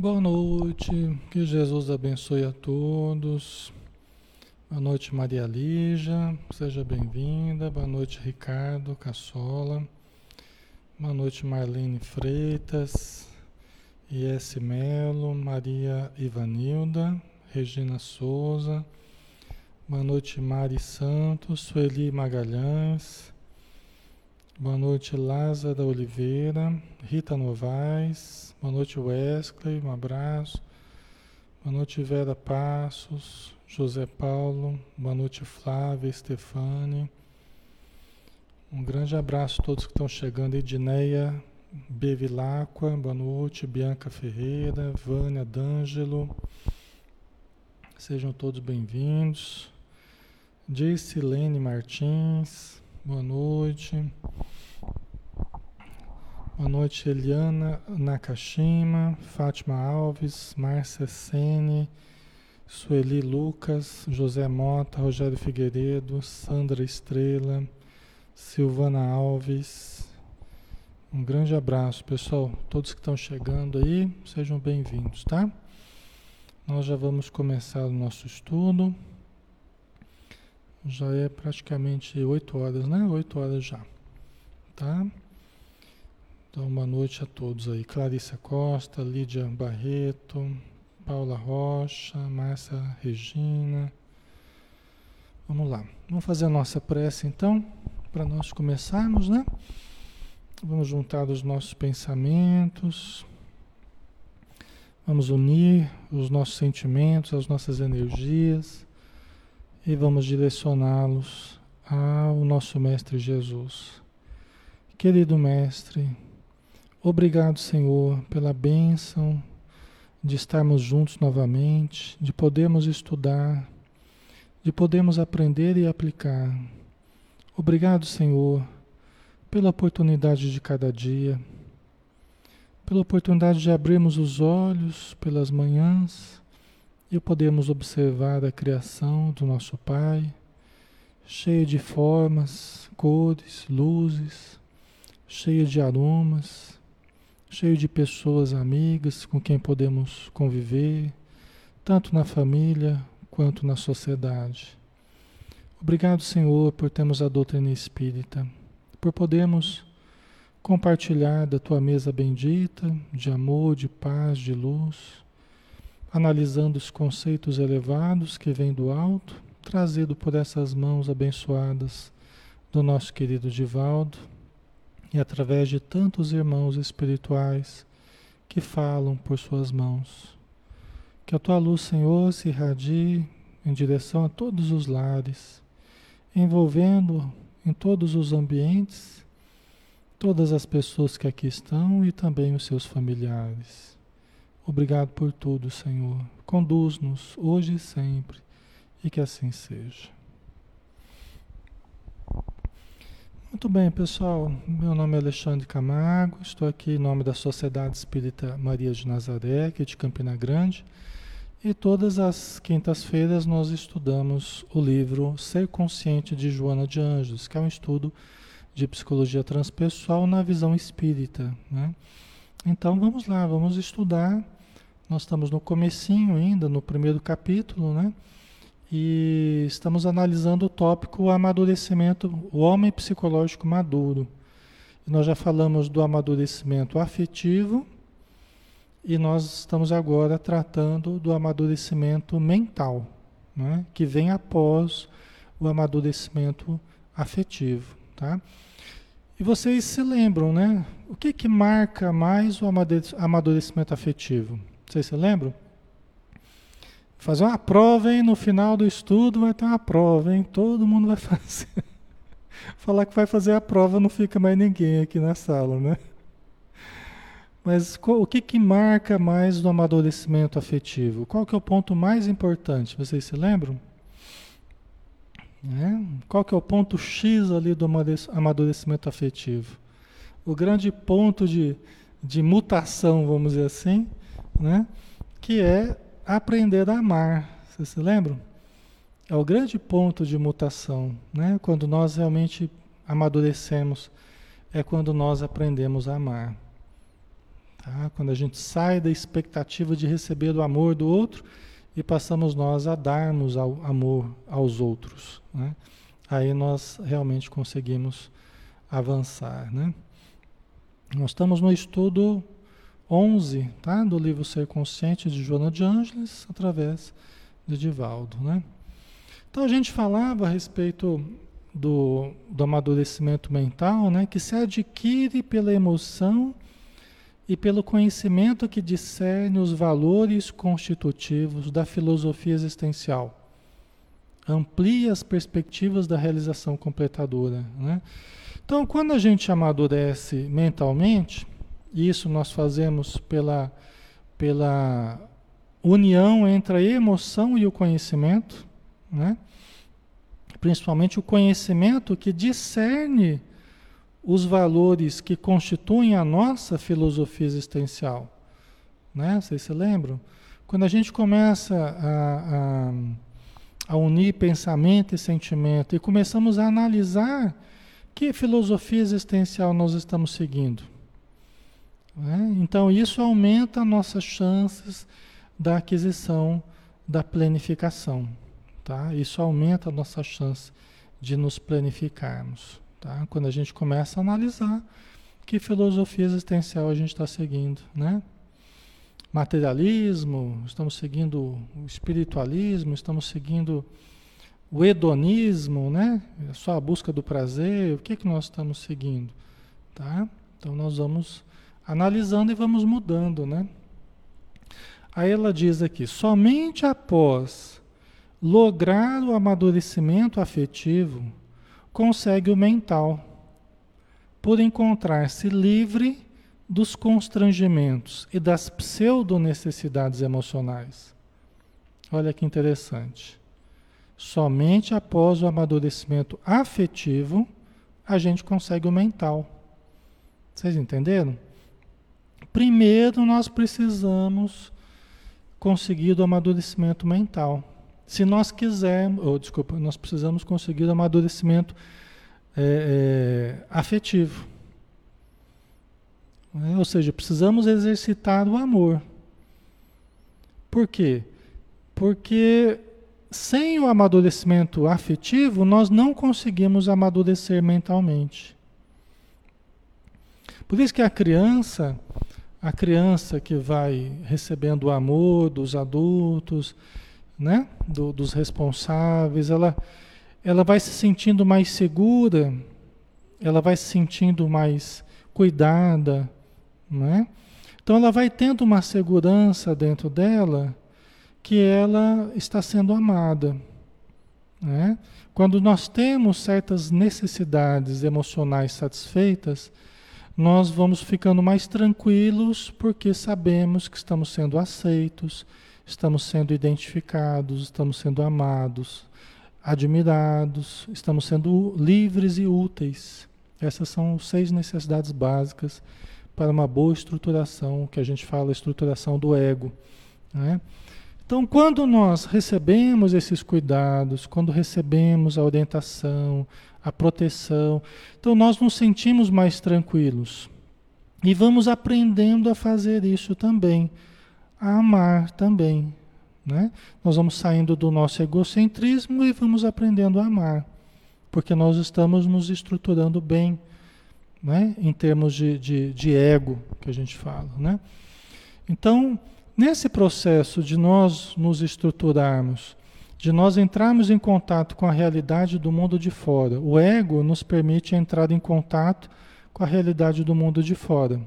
Boa noite, que Jesus abençoe a todos. Boa noite, Maria Lígia, seja bem-vinda. Boa noite, Ricardo Cassola. Boa noite, Marlene Freitas, IS Melo, Maria Ivanilda, Regina Souza. Boa noite, Mari Santos, Sueli Magalhães. Boa noite, Lázara Oliveira, Rita Novaes. Boa noite, Wesley, um abraço. Boa noite, Vera Passos, José Paulo. Boa noite, Flávia, Stefane. Um grande abraço a todos que estão chegando. Edneia Bevilacqua, boa noite. Bianca Ferreira, Vânia D'Angelo. Sejam todos bem-vindos. Dicilene Martins, boa noite. Boa noite, Eliana Nakashima, Fátima Alves, Márcia Sene, Sueli Lucas, José Mota, Rogério Figueiredo, Sandra Estrela, Silvana Alves. Um grande abraço, pessoal. Todos que estão chegando aí, sejam bem-vindos, tá? Nós já vamos começar o nosso estudo. Já é praticamente 8 horas, né? 8 horas já, tá? Então, boa noite a todos aí. Clarissa Costa, Lídia Barreto, Paula Rocha, Márcia Regina. Vamos lá. Vamos fazer a nossa prece então, para nós começarmos, né? Vamos juntar os nossos pensamentos. Vamos unir os nossos sentimentos, as nossas energias e vamos direcioná-los ao nosso Mestre Jesus. Querido Mestre, Obrigado, Senhor, pela bênção de estarmos juntos novamente, de podermos estudar, de podermos aprender e aplicar. Obrigado, Senhor, pela oportunidade de cada dia, pela oportunidade de abrirmos os olhos pelas manhãs e podermos observar a criação do nosso Pai, cheia de formas, cores, luzes, cheia de aromas cheio de pessoas amigas com quem podemos conviver, tanto na família quanto na sociedade. Obrigado, Senhor, por termos a doutrina espírita, por podermos compartilhar da tua mesa bendita, de amor, de paz, de luz, analisando os conceitos elevados que vêm do alto, trazido por essas mãos abençoadas do nosso querido Divaldo e através de tantos irmãos espirituais que falam por suas mãos. Que a tua luz, Senhor, se irradie em direção a todos os lares, envolvendo em todos os ambientes todas as pessoas que aqui estão e também os seus familiares. Obrigado por tudo, Senhor. Conduz-nos hoje e sempre, e que assim seja. Muito bem, pessoal. Meu nome é Alexandre Camargo. Estou aqui em nome da Sociedade Espírita Maria de Nazaré, aqui de Campina Grande. E todas as quintas-feiras nós estudamos o livro Ser Consciente de Joana de Anjos, que é um estudo de psicologia transpessoal na visão espírita. Né? Então vamos lá, vamos estudar. Nós estamos no comecinho ainda, no primeiro capítulo, né? E estamos analisando o tópico amadurecimento, o homem psicológico maduro. Nós já falamos do amadurecimento afetivo e nós estamos agora tratando do amadurecimento mental, né? que vem após o amadurecimento afetivo. Tá? E vocês se lembram, né? O que, que marca mais o amadurecimento afetivo? Vocês se lembram? Fazer uma prova, hein? No final do estudo vai ter uma prova, hein? Todo mundo vai fazer. Falar que vai fazer a prova não fica mais ninguém aqui na sala, né? Mas o que, que marca mais do amadurecimento afetivo? Qual que é o ponto mais importante? Vocês se lembram? É? Qual que é o ponto X ali do amadurecimento afetivo? O grande ponto de, de mutação, vamos dizer assim, né? que é aprender a amar. Vocês se lembram? É o grande ponto de mutação, né? Quando nós realmente amadurecemos, é quando nós aprendemos a amar. Tá? Quando a gente sai da expectativa de receber o amor do outro e passamos nós a darmos ao amor aos outros. Né? Aí nós realmente conseguimos avançar. Né? Nós estamos no estudo 11 tá? do livro Ser Consciente de Joana de Ângeles, através de Divaldo. Né? Então a gente falava a respeito do, do amadurecimento mental, né? que se adquire pela emoção e pelo conhecimento que discerne os valores constitutivos da filosofia existencial. Amplia as perspectivas da realização completadora. Né? Então, quando a gente amadurece mentalmente, isso nós fazemos pela, pela união entre a emoção e o conhecimento, né? principalmente o conhecimento que discerne os valores que constituem a nossa filosofia existencial. Né? Vocês se lembram? Quando a gente começa a, a, a unir pensamento e sentimento e começamos a analisar que filosofia existencial nós estamos seguindo. Né? Então, isso aumenta nossas chances da aquisição da planificação. Tá? Isso aumenta a nossa chance de nos planificarmos. Tá? Quando a gente começa a analisar que filosofia existencial a gente está seguindo. Né? Materialismo, estamos seguindo o espiritualismo, estamos seguindo o hedonismo, né? Só a busca do prazer, o que, que nós estamos seguindo? Tá? Então nós vamos analisando e vamos mudando, né? Aí ela diz aqui: somente após lograr o amadurecimento afetivo, consegue o mental, por encontrar-se livre dos constrangimentos e das pseudo-necessidades emocionais. Olha que interessante. Somente após o amadurecimento afetivo a gente consegue o mental. Vocês entenderam? Primeiro nós precisamos conseguir o amadurecimento mental. Se nós quisermos, ou desculpa, nós precisamos conseguir o amadurecimento é, é, afetivo. É, ou seja, precisamos exercitar o amor. Por quê? Porque sem o amadurecimento afetivo, nós não conseguimos amadurecer mentalmente. Por isso que a criança, a criança que vai recebendo o amor dos adultos, né, Do, dos responsáveis, ela, ela vai se sentindo mais segura, ela vai se sentindo mais cuidada, né? Então ela vai tendo uma segurança dentro dela que ela está sendo amada. Né? Quando nós temos certas necessidades emocionais satisfeitas, nós vamos ficando mais tranquilos porque sabemos que estamos sendo aceitos, estamos sendo identificados, estamos sendo amados, admirados, estamos sendo livres e úteis. Essas são seis necessidades básicas para uma boa estruturação, que a gente fala estruturação do ego. Né? Então, quando nós recebemos esses cuidados, quando recebemos a orientação, a proteção, então nós nos sentimos mais tranquilos. E vamos aprendendo a fazer isso também, a amar também. Né? Nós vamos saindo do nosso egocentrismo e vamos aprendendo a amar, porque nós estamos nos estruturando bem, né? em termos de, de, de ego, que a gente fala. Né? Então, Nesse processo de nós nos estruturarmos, de nós entrarmos em contato com a realidade do mundo de fora, o ego nos permite entrar em contato com a realidade do mundo de fora.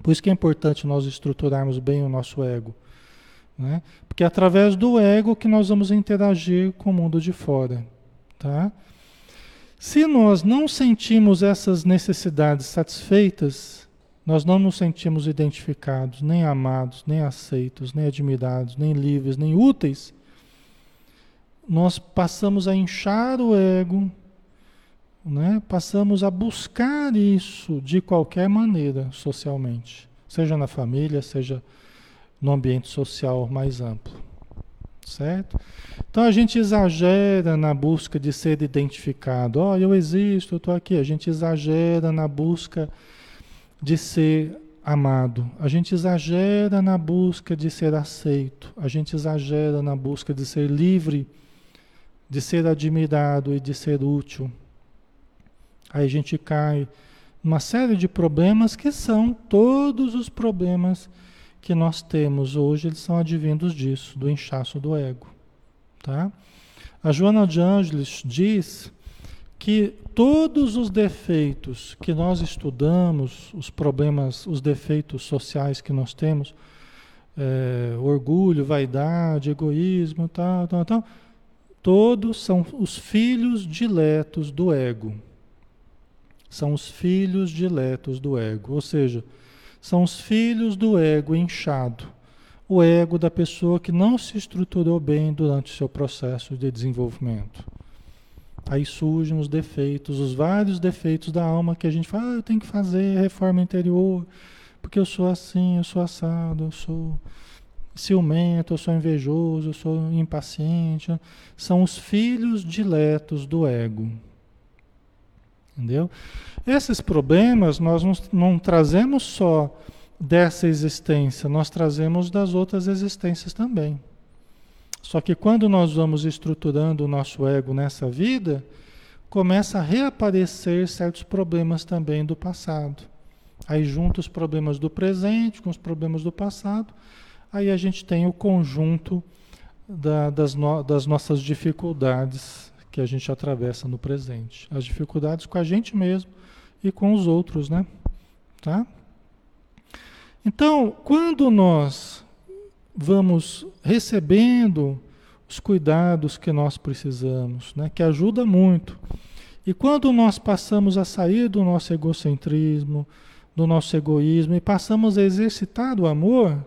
Por isso que é importante nós estruturarmos bem o nosso ego. Né? Porque é através do ego que nós vamos interagir com o mundo de fora. Tá? Se nós não sentimos essas necessidades satisfeitas, nós não nos sentimos identificados, nem amados, nem aceitos, nem admirados, nem livres, nem úteis. Nós passamos a inchar o ego, né? passamos a buscar isso de qualquer maneira socialmente, seja na família, seja no ambiente social mais amplo. Certo? Então a gente exagera na busca de ser identificado. Ó, oh, eu existo, eu estou aqui. A gente exagera na busca de ser amado, a gente exagera na busca de ser aceito, a gente exagera na busca de ser livre, de ser admirado e de ser útil. Aí a gente cai numa série de problemas que são todos os problemas que nós temos hoje, eles são advindos disso, do inchaço do ego, tá? A Joana de Ângeles diz que todos os defeitos que nós estudamos, os problemas, os defeitos sociais que nós temos, é, orgulho, vaidade, egoísmo, tal, tal, tal, todos são os filhos diletos do ego. São os filhos diletos do ego, ou seja, são os filhos do ego inchado. O ego da pessoa que não se estruturou bem durante o seu processo de desenvolvimento. Aí surgem os defeitos, os vários defeitos da alma que a gente fala, ah, eu tenho que fazer reforma interior, porque eu sou assim, eu sou assado, eu sou ciumento, eu sou invejoso, eu sou impaciente. São os filhos diletos do ego. Entendeu? Esses problemas nós não, não trazemos só dessa existência, nós trazemos das outras existências também. Só que quando nós vamos estruturando o nosso ego nessa vida, começa a reaparecer certos problemas também do passado. Aí junta os problemas do presente com os problemas do passado, aí a gente tem o conjunto da, das, no, das nossas dificuldades que a gente atravessa no presente. As dificuldades com a gente mesmo e com os outros, né? Tá? Então, quando nós vamos recebendo os cuidados que nós precisamos, né, que ajuda muito. E quando nós passamos a sair do nosso egocentrismo, do nosso egoísmo e passamos a exercitar o amor,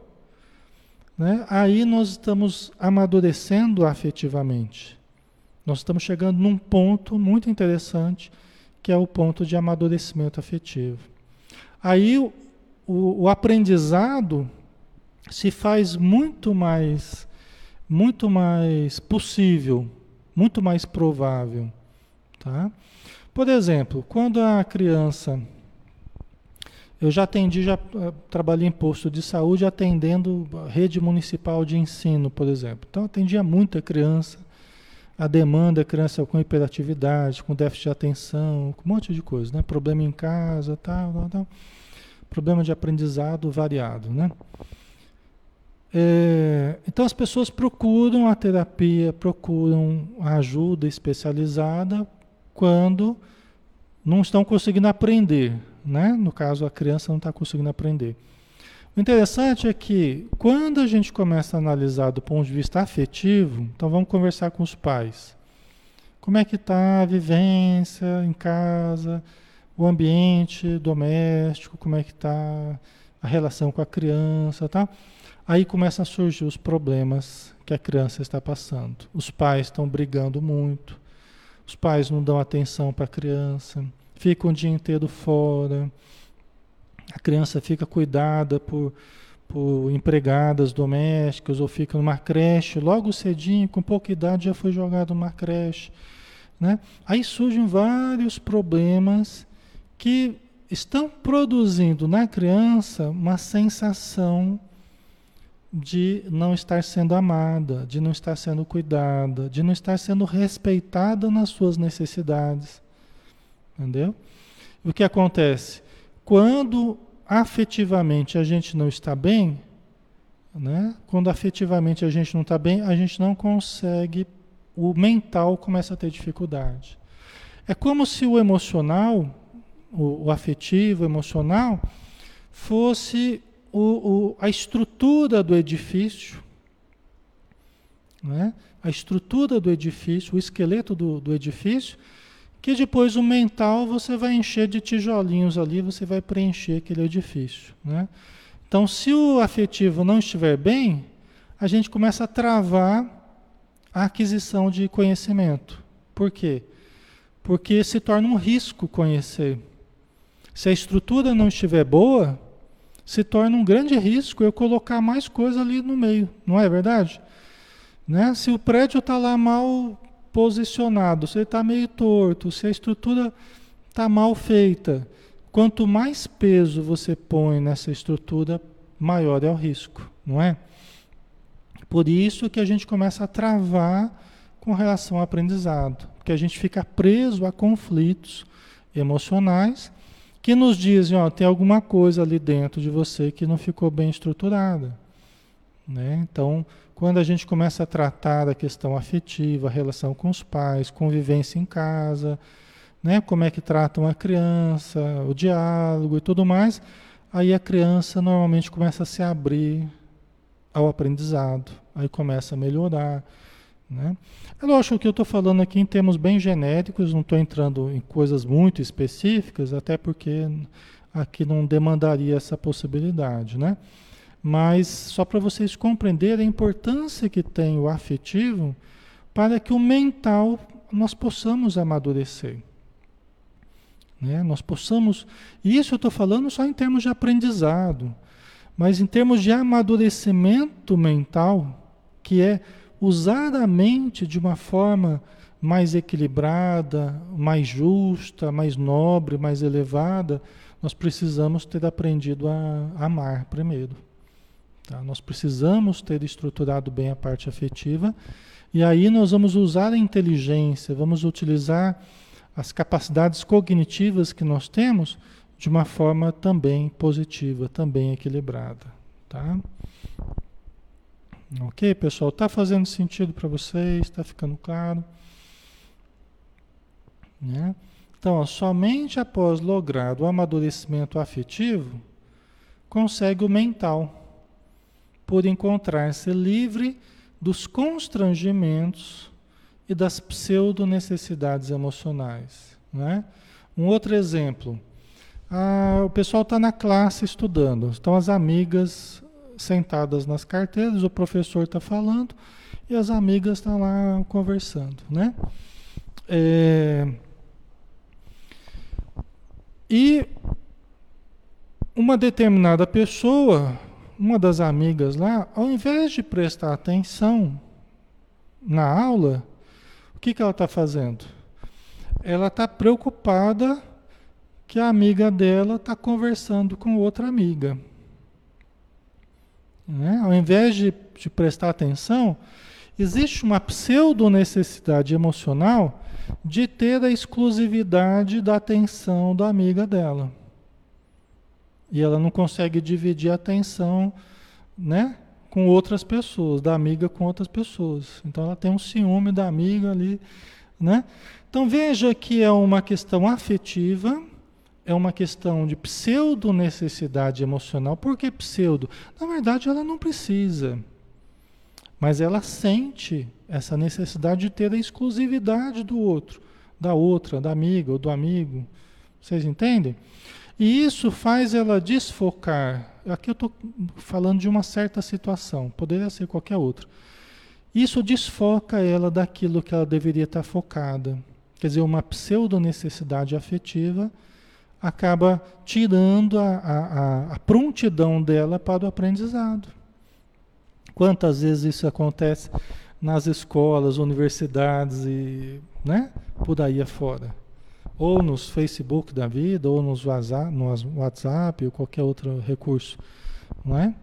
né, aí nós estamos amadurecendo afetivamente. Nós estamos chegando num ponto muito interessante, que é o ponto de amadurecimento afetivo. Aí o, o, o aprendizado se faz muito mais, muito mais possível, muito mais provável, tá? Por exemplo, quando a criança eu já atendi, já eh, trabalhei em posto de saúde atendendo rede municipal de ensino, por exemplo. Então atendia muita criança, a demanda criança com hiperatividade, com déficit de atenção, com um monte de coisa, né? Problema em casa, tal, tal, tal. Problema de aprendizado variado, né? É, então as pessoas procuram a terapia, procuram a ajuda especializada quando não estão conseguindo aprender, né? No caso, a criança não está conseguindo aprender. O interessante é que quando a gente começa a analisar do ponto de vista afetivo, então vamos conversar com os pais. Como é que está a vivência em casa, o ambiente doméstico, como é que está a relação com a criança, tá? Aí começam a surgir os problemas que a criança está passando. Os pais estão brigando muito, os pais não dão atenção para a criança, ficam o dia inteiro fora, a criança fica cuidada por, por empregadas domésticas ou fica numa creche, logo cedinho, com pouca idade já foi jogado numa creche. Né? Aí surgem vários problemas que estão produzindo na criança uma sensação de não estar sendo amada, de não estar sendo cuidada, de não estar sendo respeitada nas suas necessidades. Entendeu? O que acontece? Quando afetivamente a gente não está bem, né? quando afetivamente a gente não está bem, a gente não consegue, o mental começa a ter dificuldade. É como se o emocional, o, o afetivo, o emocional, fosse o, o, a estrutura do edifício, né? a estrutura do edifício, o esqueleto do, do edifício, que depois o mental você vai encher de tijolinhos ali, você vai preencher aquele edifício. Né? Então, se o afetivo não estiver bem, a gente começa a travar a aquisição de conhecimento. Por quê? Porque se torna um risco conhecer. Se a estrutura não estiver boa, se torna um grande risco eu colocar mais coisa ali no meio, não é verdade? Né? Se o prédio está lá mal posicionado, se ele está meio torto, se a estrutura está mal feita, quanto mais peso você põe nessa estrutura, maior é o risco, não é? Por isso que a gente começa a travar com relação ao aprendizado, porque a gente fica preso a conflitos emocionais que nos dizem, ó, tem alguma coisa ali dentro de você que não ficou bem estruturada, né? Então, quando a gente começa a tratar da questão afetiva, relação com os pais, convivência em casa, né? Como é que tratam a criança, o diálogo e tudo mais, aí a criança normalmente começa a se abrir ao aprendizado, aí começa a melhorar. Né? É lógico que eu estou falando aqui em termos bem genéricos, não estou entrando em coisas muito específicas, até porque aqui não demandaria essa possibilidade. Né? Mas só para vocês compreenderem a importância que tem o afetivo para que o mental nós possamos amadurecer. Né? Nós possamos. Isso eu estou falando só em termos de aprendizado, mas em termos de amadurecimento mental, que é usar a mente de uma forma mais equilibrada, mais justa, mais nobre, mais elevada, nós precisamos ter aprendido a amar primeiro. Tá? Nós precisamos ter estruturado bem a parte afetiva e aí nós vamos usar a inteligência, vamos utilizar as capacidades cognitivas que nós temos de uma forma também positiva, também equilibrada, tá? Ok, pessoal? Está fazendo sentido para vocês? Está ficando claro? Né? Então, ó, somente após lograr o amadurecimento afetivo, consegue o mental, por encontrar-se livre dos constrangimentos e das pseudo-necessidades emocionais. Né? Um outro exemplo. Ah, o pessoal está na classe estudando, estão as amigas sentadas nas carteiras, o professor está falando e as amigas estão lá conversando. Né? É... E uma determinada pessoa, uma das amigas lá, ao invés de prestar atenção na aula, que, que ela está fazendo? Ela está preocupada que a amiga dela está conversando com outra amiga. Né? Ao invés de, de prestar atenção, existe uma pseudo-necessidade emocional de ter a exclusividade da atenção da amiga dela. E ela não consegue dividir a atenção, né? com outras pessoas, da amiga com outras pessoas. Então ela tem um ciúme da amiga ali, né? Então veja que é uma questão afetiva, é uma questão de pseudo necessidade emocional. Por que pseudo? Na verdade ela não precisa. Mas ela sente essa necessidade de ter a exclusividade do outro, da outra, da amiga ou do amigo. Vocês entendem? E isso faz ela desfocar. Aqui eu estou falando de uma certa situação, poderia ser qualquer outra. Isso desfoca ela daquilo que ela deveria estar focada. Quer dizer, uma pseudo-necessidade afetiva acaba tirando a, a, a prontidão dela para o aprendizado. Quantas vezes isso acontece nas escolas, universidades e né, por aí afora? Ou nos Facebook da vida, ou nos WhatsApp, no WhatsApp ou qualquer outro recurso, não é?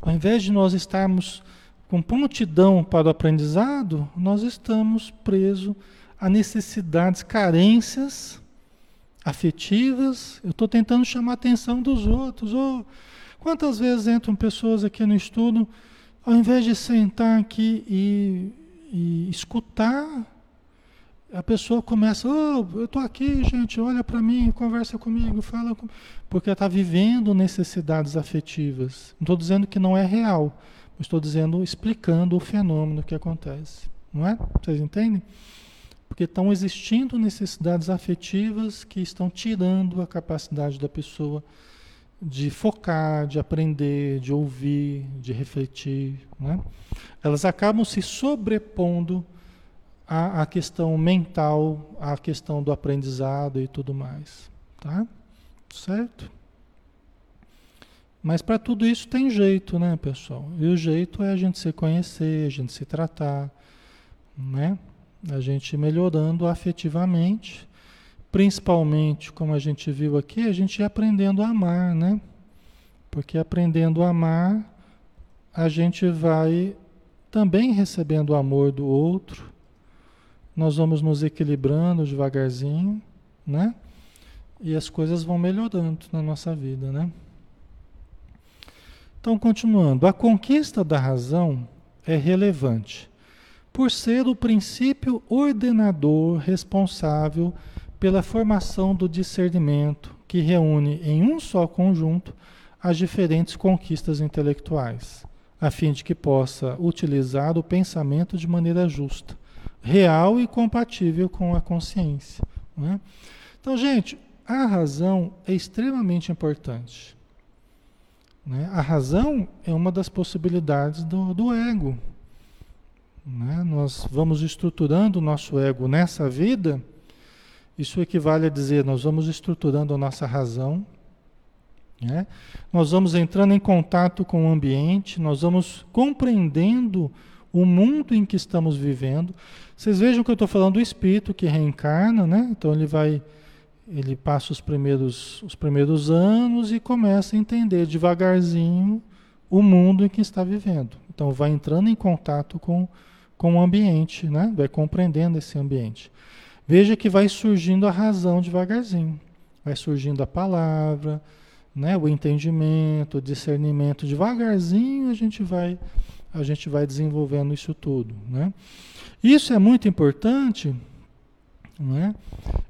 Ao invés de nós estarmos com prontidão para o aprendizado, nós estamos presos a necessidades, carências afetivas. Eu estou tentando chamar a atenção dos outros. Oh, quantas vezes entram pessoas aqui no estudo, ao invés de sentar aqui e, e escutar a pessoa começa, oh, eu estou aqui, gente, olha para mim, conversa comigo, fala comigo. Porque está vivendo necessidades afetivas. Não estou dizendo que não é real, mas estou dizendo, explicando o fenômeno que acontece. Não é? Vocês entendem? Porque estão existindo necessidades afetivas que estão tirando a capacidade da pessoa de focar, de aprender, de ouvir, de refletir. Né? Elas acabam se sobrepondo a, a questão mental, a questão do aprendizado e tudo mais. Tá? Certo? Mas para tudo isso tem jeito, né, pessoal? E o jeito é a gente se conhecer, a gente se tratar, né? A gente melhorando afetivamente principalmente, como a gente viu aqui, a gente aprendendo a amar, né? Porque aprendendo a amar, a gente vai também recebendo o amor do outro, nós vamos nos equilibrando devagarzinho, né? E as coisas vão melhorando na nossa vida, né? Então, continuando, a conquista da razão é relevante por ser o princípio ordenador responsável pela formação do discernimento que reúne em um só conjunto as diferentes conquistas intelectuais, a fim de que possa utilizar o pensamento de maneira justa, real e compatível com a consciência. Né? Então, gente, a razão é extremamente importante. Né? A razão é uma das possibilidades do, do ego. Né? Nós vamos estruturando o nosso ego nessa vida isso equivale a dizer, nós vamos estruturando a nossa razão, né? nós vamos entrando em contato com o ambiente, nós vamos compreendendo o mundo em que estamos vivendo. Vocês vejam que eu estou falando do espírito que reencarna, né? Então ele vai, ele passa os primeiros, os primeiros anos e começa a entender devagarzinho o mundo em que está vivendo. Então vai entrando em contato com, com o ambiente, né? Vai compreendendo esse ambiente. Veja que vai surgindo a razão devagarzinho. Vai surgindo a palavra, né, o entendimento, o discernimento. Devagarzinho a gente vai, a gente vai desenvolvendo isso tudo. Né? Isso é muito importante né,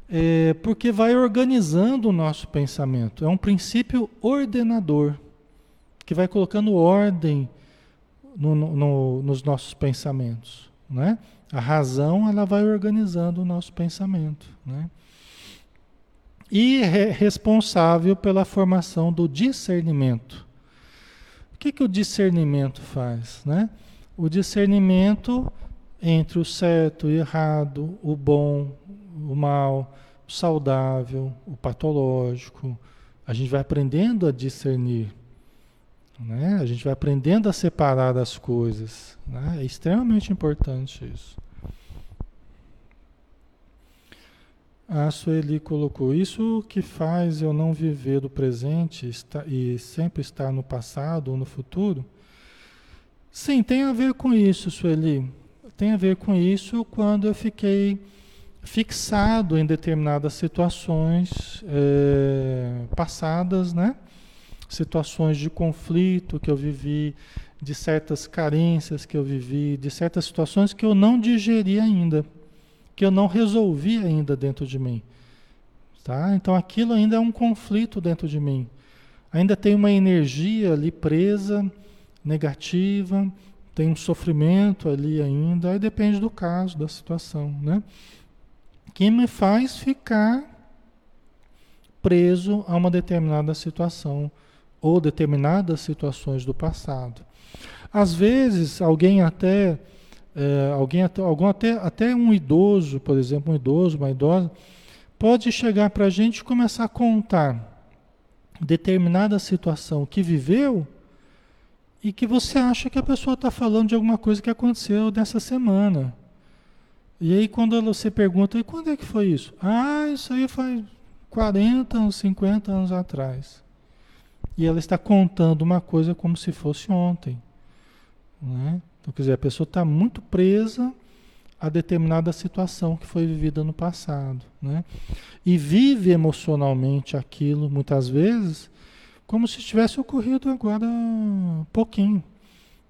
é, porque vai organizando o nosso pensamento. É um princípio ordenador que vai colocando ordem no, no, nos nossos pensamentos. Né? A razão ela vai organizando o nosso pensamento, né? E é responsável pela formação do discernimento. O que, que o discernimento faz, né? O discernimento entre o certo e o errado, o bom, o mal, o saudável, o patológico. A gente vai aprendendo a discernir. Né? A gente vai aprendendo a separar as coisas. Né? É extremamente importante isso. A Sueli colocou isso que faz eu não viver do presente e sempre estar no passado ou no futuro. Sim, tem a ver com isso, Sueli. Tem a ver com isso quando eu fiquei fixado em determinadas situações é, passadas, né? Situações de conflito que eu vivi, de certas carências que eu vivi, de certas situações que eu não digeri ainda que eu não resolvi ainda dentro de mim. Tá? Então aquilo ainda é um conflito dentro de mim. Ainda tem uma energia ali presa, negativa, tem um sofrimento ali ainda, aí depende do caso, da situação, né? Que me faz ficar preso a uma determinada situação ou determinadas situações do passado. Às vezes, alguém até é, alguém até, algum até, até um idoso, por exemplo, um idoso, uma idosa, pode chegar para a gente e começar a contar determinada situação que viveu e que você acha que a pessoa está falando de alguma coisa que aconteceu nessa semana. E aí quando você pergunta, e quando é que foi isso? Ah, isso aí faz 40 anos, 50 anos atrás. E ela está contando uma coisa como se fosse ontem. Né? Então, quer dizer, a pessoa está muito presa a determinada situação que foi vivida no passado, né? E vive emocionalmente aquilo, muitas vezes, como se tivesse ocorrido agora pouquinho,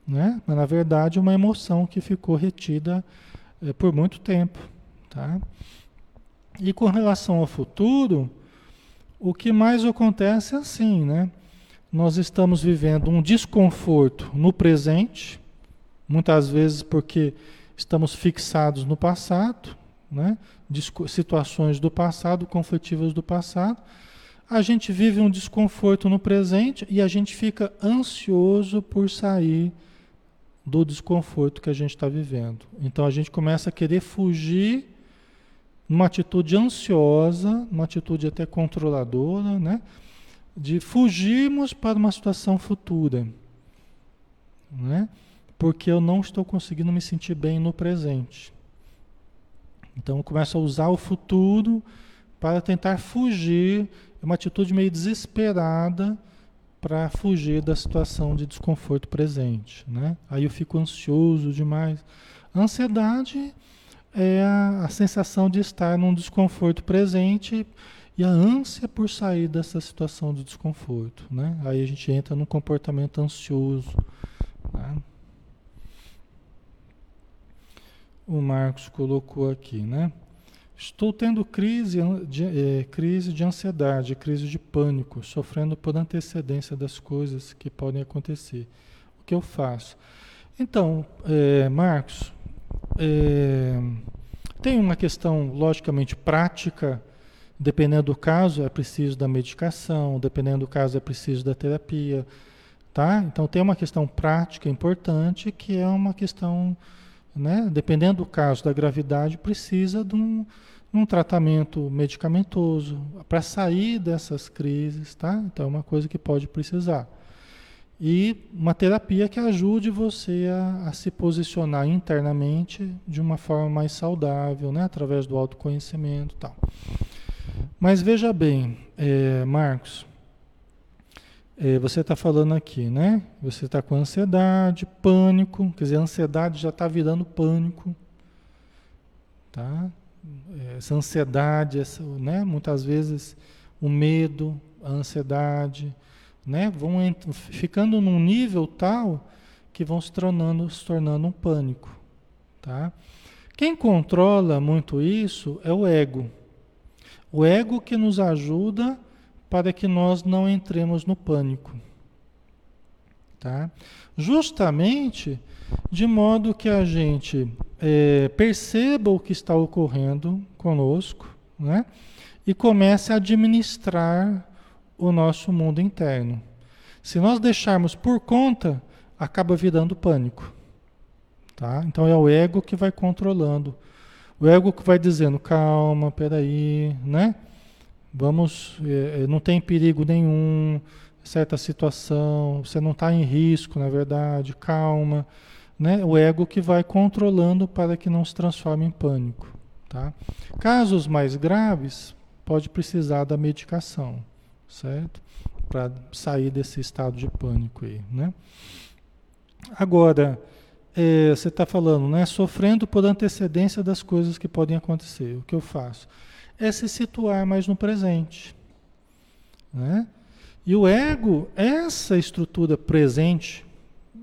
né? Mas, na verdade, uma emoção que ficou retida é, por muito tempo, tá? E com relação ao futuro, o que mais acontece é assim, né? Nós estamos vivendo um desconforto no presente, Muitas vezes porque estamos fixados no passado, né? situações do passado, conflitivas do passado. A gente vive um desconforto no presente e a gente fica ansioso por sair do desconforto que a gente está vivendo. Então a gente começa a querer fugir numa atitude ansiosa, uma atitude até controladora, né? De fugirmos para uma situação futura, né? porque eu não estou conseguindo me sentir bem no presente. Então eu começo a usar o futuro para tentar fugir, é uma atitude meio desesperada para fugir da situação de desconforto presente, né? Aí eu fico ansioso demais. A ansiedade é a, a sensação de estar num desconforto presente e a ânsia por sair dessa situação de desconforto, né? Aí a gente entra num comportamento ansioso. Né? O Marcos colocou aqui, né? Estou tendo crise de, é, crise de ansiedade, crise de pânico, sofrendo por antecedência das coisas que podem acontecer. O que eu faço? Então, é, Marcos, é, tem uma questão logicamente prática, dependendo do caso é preciso da medicação, dependendo do caso é preciso da terapia, tá? Então tem uma questão prática importante que é uma questão, né? Dependendo do caso da gravidade, precisa de um um tratamento medicamentoso para sair dessas crises, tá? Então é uma coisa que pode precisar. E uma terapia que ajude você a, a se posicionar internamente de uma forma mais saudável, né? Através do autoconhecimento, tal. Mas veja bem, é, Marcos, é, você está falando aqui, né? Você está com ansiedade, pânico, quer dizer, a ansiedade já está virando pânico, tá? Essa ansiedade, essa, né? muitas vezes o medo, a ansiedade, né? vão ficando num nível tal que vão se tornando, se tornando um pânico. Tá? Quem controla muito isso é o ego. O ego que nos ajuda para que nós não entremos no pânico. Tá? Justamente de modo que a gente é, perceba o que está ocorrendo conosco, né? E comece a administrar o nosso mundo interno. Se nós deixarmos por conta, acaba virando pânico. Tá? Então é o ego que vai controlando. O ego que vai dizendo, calma, peraí, né? Vamos, é, não tem perigo nenhum, certa situação, você não está em risco, na verdade, calma né? O ego que vai controlando para que não se transforme em pânico, tá? Casos mais graves, pode precisar da medicação, certo? Para sair desse estado de pânico aí, né? Agora, é, você está falando, né? Sofrendo por antecedência das coisas que podem acontecer. O que eu faço? É se situar mais no presente, né? E o ego, essa estrutura presente,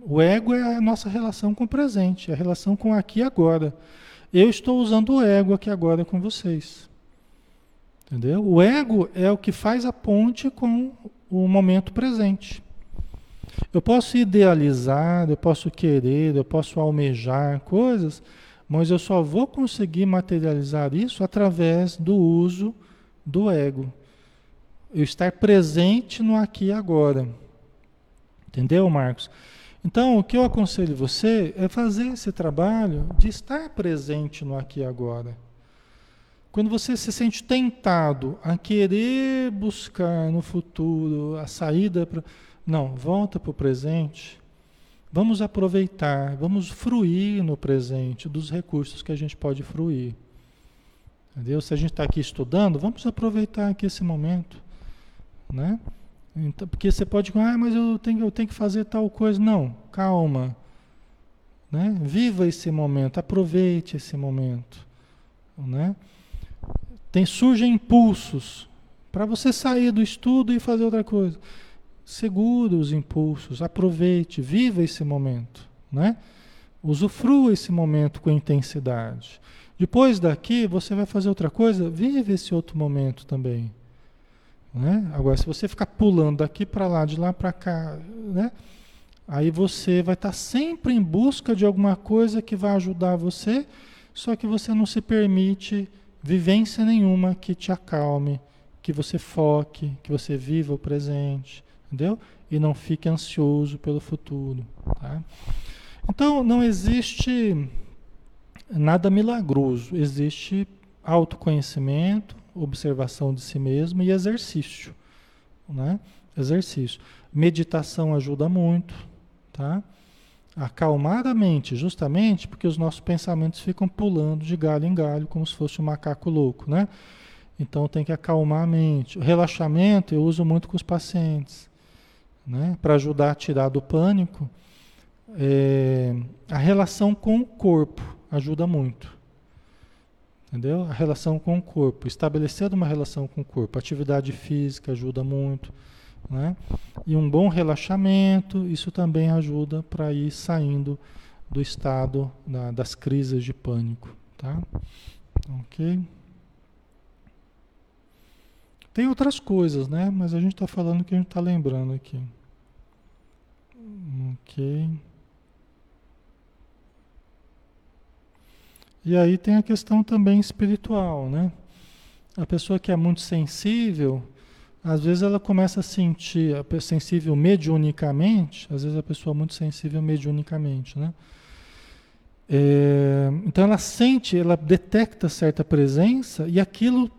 o ego é a nossa relação com o presente, é a relação com aqui e agora. Eu estou usando o ego aqui agora com vocês. Entendeu? O ego é o que faz a ponte com o momento presente. Eu posso idealizar, eu posso querer, eu posso almejar coisas, mas eu só vou conseguir materializar isso através do uso do ego. Eu estar presente no aqui e agora. Entendeu, Marcos? Então, o que eu aconselho você é fazer esse trabalho de estar presente no aqui e agora. Quando você se sente tentado a querer buscar no futuro a saída para. Não, volta para o presente. Vamos aproveitar, vamos fruir no presente dos recursos que a gente pode fruir. Entendeu? Se a gente está aqui estudando, vamos aproveitar aqui esse momento. Né? Então, porque você pode, ah, mas eu tenho, eu tenho que fazer tal coisa. Não, calma. Né? Viva esse momento, aproveite esse momento. Né? Tem, surgem impulsos para você sair do estudo e fazer outra coisa. Segura os impulsos, aproveite, viva esse momento. Né? Usufrua esse momento com intensidade. Depois daqui, você vai fazer outra coisa, vive esse outro momento também. Né? Agora, se você ficar pulando daqui para lá, de lá para cá, né? aí você vai estar tá sempre em busca de alguma coisa que vai ajudar você, só que você não se permite vivência nenhuma que te acalme, que você foque, que você viva o presente, entendeu? E não fique ansioso pelo futuro. Tá? Então, não existe nada milagroso, existe autoconhecimento, observação de si mesmo e exercício, né? Exercício. Meditação ajuda muito, tá? Acalmar a mente, justamente porque os nossos pensamentos ficam pulando de galho em galho, como se fosse um macaco louco, né? Então tem que acalmar a mente. O relaxamento eu uso muito com os pacientes, né? Para ajudar a tirar do pânico. É, a relação com o corpo ajuda muito. Entendeu? A relação com o corpo. Estabelecer uma relação com o corpo. Atividade física ajuda muito. Né? E um bom relaxamento, isso também ajuda para ir saindo do estado da, das crises de pânico. Tá? Ok? Tem outras coisas, né? Mas a gente está falando que a gente está lembrando aqui. Ok. E aí tem a questão também espiritual, né? A pessoa que é muito sensível, às vezes ela começa a sentir, a sensível mediunicamente, às vezes a pessoa é muito sensível mediunicamente, né? É, então ela sente, ela detecta certa presença e aquilo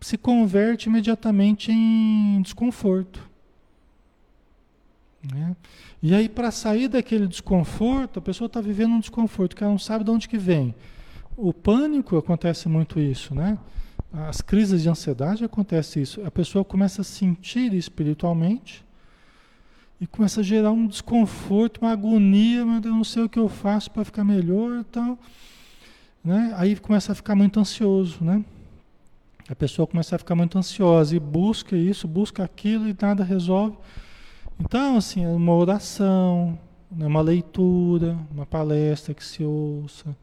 se converte imediatamente em desconforto. Né? E aí, para sair daquele desconforto, a pessoa está vivendo um desconforto que ela não sabe de onde que vem. O pânico acontece muito isso, né? As crises de ansiedade acontece isso. A pessoa começa a sentir espiritualmente e começa a gerar um desconforto, uma agonia, mas eu não sei o que eu faço para ficar melhor e tal. Né? Aí começa a ficar muito ansioso, né? A pessoa começa a ficar muito ansiosa e busca isso, busca aquilo e nada resolve. Então, assim, é uma oração, né? uma leitura, uma palestra que se ouça,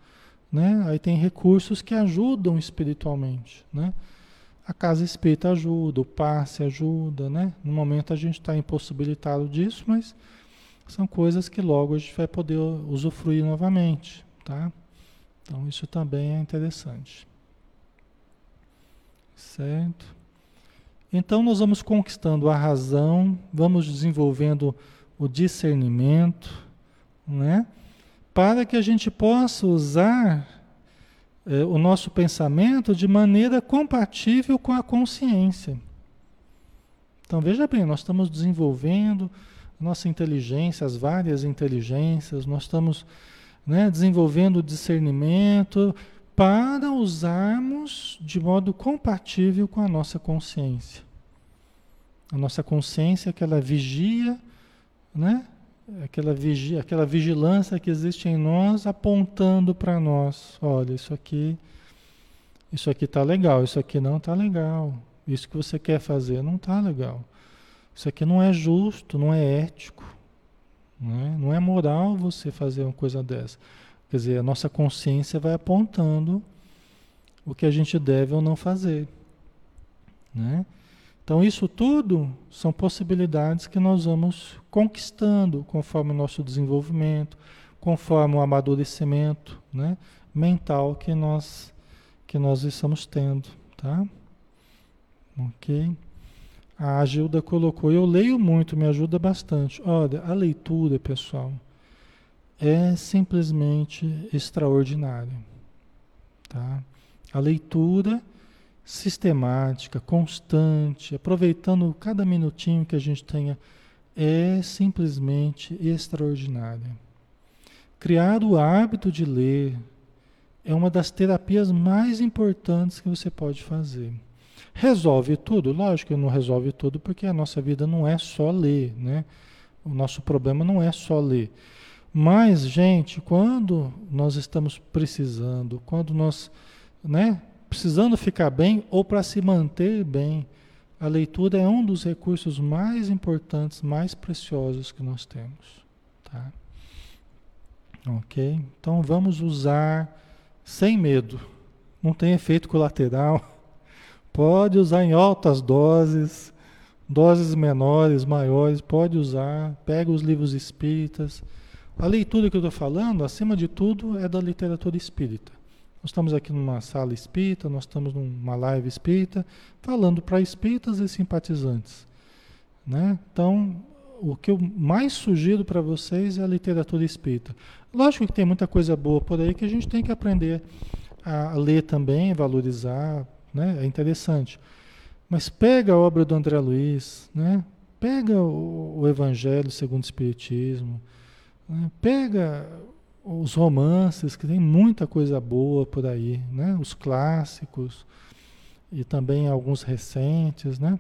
né? Aí tem recursos que ajudam espiritualmente, né? A casa espírita ajuda, o passe ajuda, né? No momento a gente está impossibilitado disso, mas são coisas que logo a gente vai poder usufruir novamente, tá? Então isso também é interessante. Certo? Então nós vamos conquistando a razão, vamos desenvolvendo o discernimento, né? Para que a gente possa usar é, o nosso pensamento de maneira compatível com a consciência. Então veja bem, nós estamos desenvolvendo nossa inteligência, as várias inteligências, nós estamos né, desenvolvendo o discernimento para usarmos de modo compatível com a nossa consciência. A nossa consciência que ela vigia, né? Aquela, vigia, aquela vigilância que existe em nós apontando para nós, olha, isso aqui, isso aqui está legal, isso aqui não está legal, isso que você quer fazer não está legal, isso aqui não é justo, não é ético, não é, não é moral você fazer uma coisa dessa. Quer dizer, a nossa consciência vai apontando o que a gente deve ou não fazer, né? Então, isso tudo são possibilidades que nós vamos conquistando conforme o nosso desenvolvimento, conforme o amadurecimento né, mental que nós, que nós estamos tendo. Tá? Ok? A Gilda colocou, eu leio muito, me ajuda bastante. Olha, a leitura, pessoal, é simplesmente extraordinária. Tá? A leitura sistemática, constante, aproveitando cada minutinho que a gente tenha, é simplesmente extraordinária. Criar o hábito de ler é uma das terapias mais importantes que você pode fazer. Resolve tudo? Lógico que não resolve tudo, porque a nossa vida não é só ler, né? O nosso problema não é só ler. Mas, gente, quando nós estamos precisando, quando nós, né, precisando ficar bem ou para se manter bem, a leitura é um dos recursos mais importantes, mais preciosos que nós temos. Tá? Ok? Então vamos usar sem medo. Não tem efeito colateral. Pode usar em altas doses, doses menores, maiores, pode usar. Pega os livros espíritas. A leitura que eu estou falando, acima de tudo, é da literatura espírita. Nós estamos aqui numa sala espírita, nós estamos numa live espírita, falando para espíritas e simpatizantes. Né? Então, o que eu mais sugiro para vocês é a literatura espírita. Lógico que tem muita coisa boa por aí que a gente tem que aprender a ler também, valorizar, né? é interessante. Mas pega a obra do André Luiz, né? pega o, o Evangelho segundo o Espiritismo, né? pega os romances, que tem muita coisa boa por aí, né? os clássicos. e também alguns recentes, né?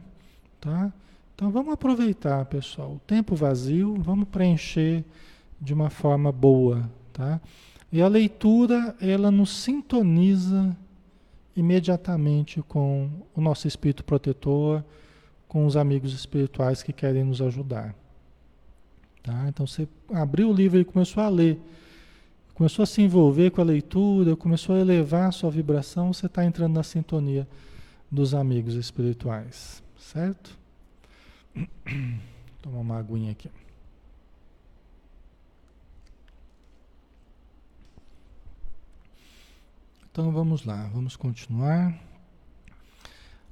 Tá? Então vamos aproveitar, pessoal, o tempo vazio, vamos preencher de uma forma boa, tá? E a leitura, ela nos sintoniza imediatamente com o nosso espírito protetor, com os amigos espirituais que querem nos ajudar. Tá? Então você abriu o livro e começou a ler, começou a se envolver com a leitura, começou a elevar a sua vibração, você está entrando na sintonia dos amigos espirituais, certo? Tomar uma aguinha aqui. Então vamos lá, vamos continuar.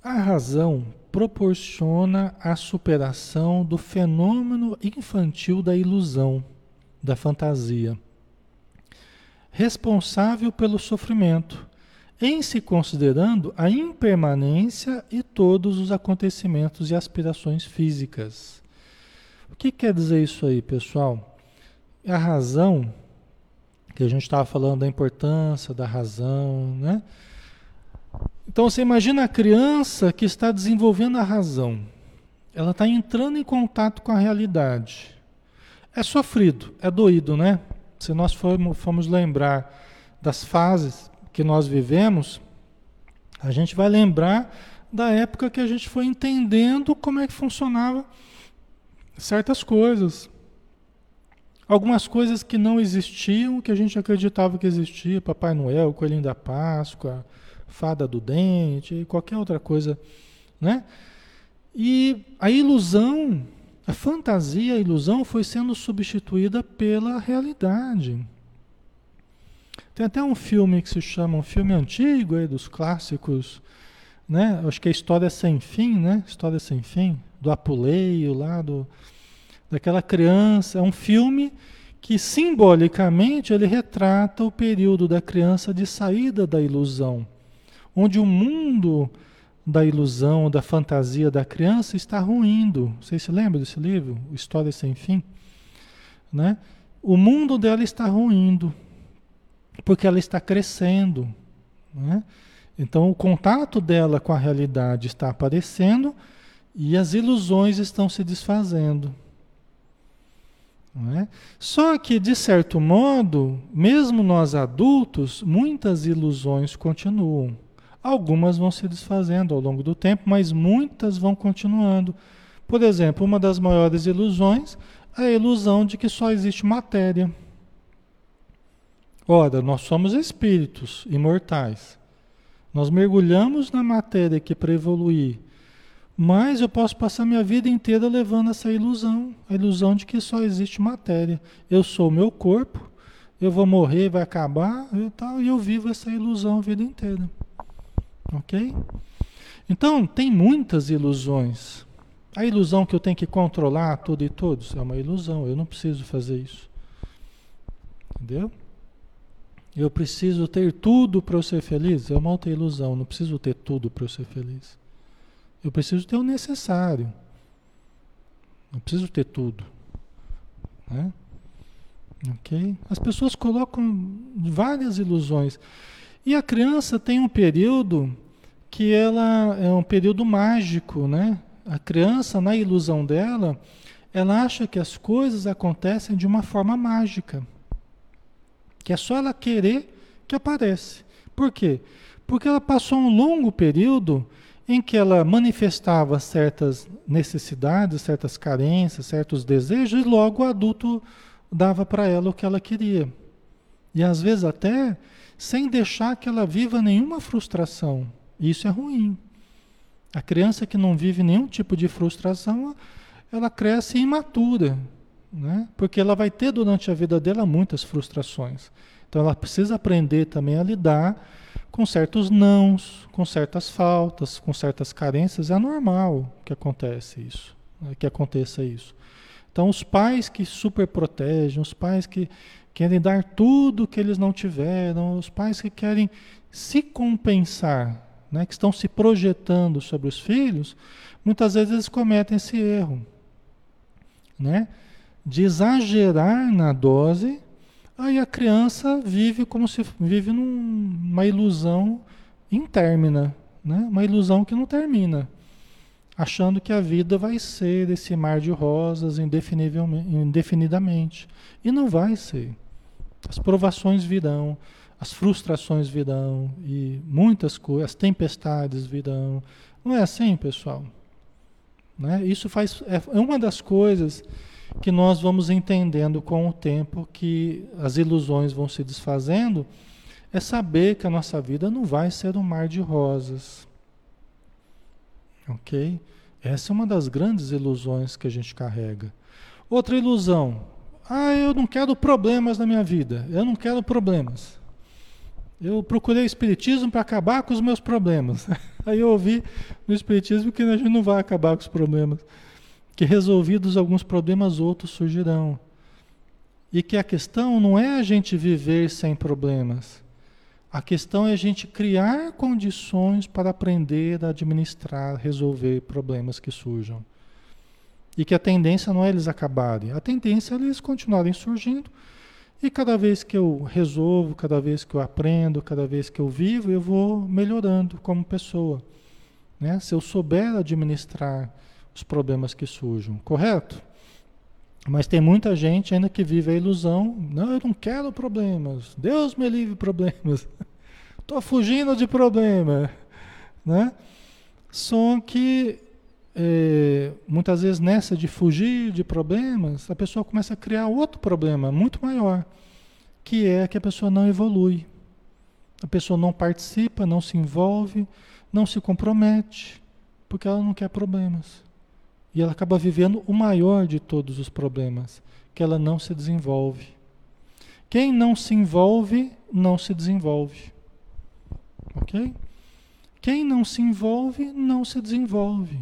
A razão proporciona a superação do fenômeno infantil da ilusão, da fantasia, responsável pelo sofrimento, em se considerando a impermanência e todos os acontecimentos e aspirações físicas. O que quer dizer isso aí, pessoal? A razão, que a gente estava falando da importância da razão, né? Então você imagina a criança que está desenvolvendo a razão. Ela está entrando em contato com a realidade. É sofrido, é doído, né? Se nós formos, formos lembrar das fases que nós vivemos, a gente vai lembrar da época que a gente foi entendendo como é que funcionava certas coisas. Algumas coisas que não existiam, que a gente acreditava que existia, Papai Noel, Coelhinho da Páscoa, fada do dente qualquer outra coisa, né? E a ilusão, a fantasia, a ilusão foi sendo substituída pela realidade. Tem até um filme que se chama, um filme antigo aí dos clássicos, né? Acho que é História Sem Fim, né? História Sem Fim, do Apuleio lá, do, daquela criança. É um filme que simbolicamente ele retrata o período da criança de saída da ilusão onde o mundo da ilusão, da fantasia da criança está ruindo. Vocês se lembram desse livro? História Sem Fim? Né? O mundo dela está ruindo, porque ela está crescendo. Né? Então, o contato dela com a realidade está aparecendo e as ilusões estão se desfazendo. É? Só que, de certo modo, mesmo nós adultos, muitas ilusões continuam. Algumas vão se desfazendo ao longo do tempo, mas muitas vão continuando. Por exemplo, uma das maiores ilusões é a ilusão de que só existe matéria. Ora, nós somos espíritos imortais. Nós mergulhamos na matéria aqui para evoluir. Mas eu posso passar minha vida inteira levando essa ilusão, a ilusão de que só existe matéria. Eu sou o meu corpo, eu vou morrer, vai acabar e tal, e eu vivo essa ilusão a vida inteira. Ok? Então, tem muitas ilusões. A ilusão que eu tenho que controlar tudo e todos é uma ilusão. Eu não preciso fazer isso. Entendeu? Eu preciso ter tudo para eu ser feliz. É uma outra ilusão. Não preciso ter tudo para eu ser feliz. Eu preciso ter o necessário. Não preciso ter tudo. Né? Ok? As pessoas colocam várias ilusões. E a criança tem um período que ela é um período mágico, né? A criança, na ilusão dela, ela acha que as coisas acontecem de uma forma mágica. Que é só ela querer que aparece. Por quê? Porque ela passou um longo período em que ela manifestava certas necessidades, certas carências, certos desejos, e logo o adulto dava para ela o que ela queria. E às vezes até sem deixar que ela viva nenhuma frustração. Isso é ruim. A criança que não vive nenhum tipo de frustração, ela cresce imatura, né? porque ela vai ter durante a vida dela muitas frustrações. Então ela precisa aprender também a lidar com certos nãos, com certas faltas, com certas carências. É normal que acontece isso, né? que aconteça isso. Então os pais que super protegem, os pais que querem dar tudo que eles não tiveram, os pais que querem se compensar, né, que estão se projetando sobre os filhos, muitas vezes eles cometem esse erro, né, de exagerar na dose, aí a criança vive como se vive numa ilusão intermina, né? Uma ilusão que não termina, achando que a vida vai ser esse mar de rosas indefinidamente. E não vai ser. As provações virão, as frustrações virão e muitas coisas, as tempestades virão. Não é assim, pessoal? Né? Isso faz, é, é uma das coisas que nós vamos entendendo com o tempo que as ilusões vão se desfazendo, é saber que a nossa vida não vai ser um mar de rosas. Ok? Essa é uma das grandes ilusões que a gente carrega. Outra ilusão. Ah, eu não quero problemas na minha vida. Eu não quero problemas. Eu procurei Espiritismo para acabar com os meus problemas. Aí eu ouvi no Espiritismo que a gente não vai acabar com os problemas. Que resolvidos alguns problemas, outros surgirão. E que a questão não é a gente viver sem problemas. A questão é a gente criar condições para aprender a administrar, resolver problemas que surjam. E que a tendência não é eles acabarem, a tendência é eles continuarem surgindo e cada vez que eu resolvo, cada vez que eu aprendo, cada vez que eu vivo, eu vou melhorando como pessoa. Né? Se eu souber administrar os problemas que surjam, correto? Mas tem muita gente ainda que vive a ilusão, não, eu não quero problemas, Deus me livre problemas, estou fugindo de problema, né? Só que é, muitas vezes nessa de fugir de problemas, a pessoa começa a criar outro problema muito maior, que é que a pessoa não evolui. A pessoa não participa, não se envolve, não se compromete, porque ela não quer problemas. E ela acaba vivendo o maior de todos os problemas, que ela não se desenvolve. Quem não se envolve, não se desenvolve. Ok? Quem não se envolve, não se desenvolve.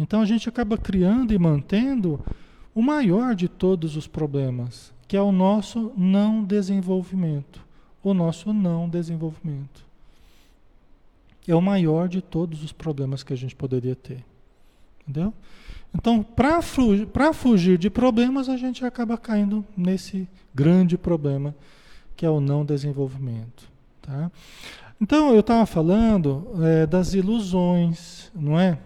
Então a gente acaba criando e mantendo o maior de todos os problemas, que é o nosso não desenvolvimento. O nosso não desenvolvimento. É o maior de todos os problemas que a gente poderia ter. Entendeu? Então, para fugir, fugir de problemas, a gente acaba caindo nesse grande problema, que é o não desenvolvimento. Tá? Então, eu estava falando é, das ilusões, não é?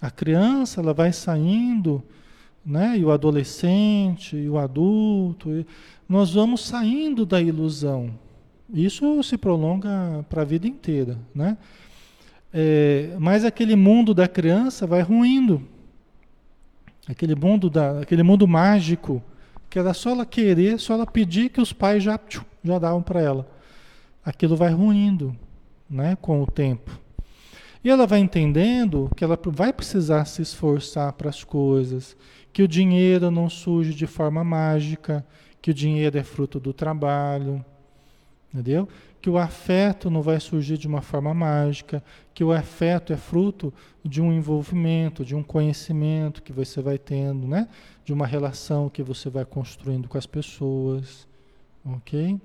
A criança ela vai saindo, né? E o adolescente, e o adulto, e nós vamos saindo da ilusão. Isso se prolonga para a vida inteira, né? É, mas aquele mundo da criança vai ruindo. Aquele mundo, da, aquele mundo mágico, que era só ela querer, só ela pedir que os pais já, já davam para ela. Aquilo vai ruindo né, com o tempo. E ela vai entendendo que ela vai precisar se esforçar para as coisas, que o dinheiro não surge de forma mágica, que o dinheiro é fruto do trabalho, entendeu? Que o afeto não vai surgir de uma forma mágica, que o afeto é fruto de um envolvimento, de um conhecimento que você vai tendo, né? De uma relação que você vai construindo com as pessoas, ok?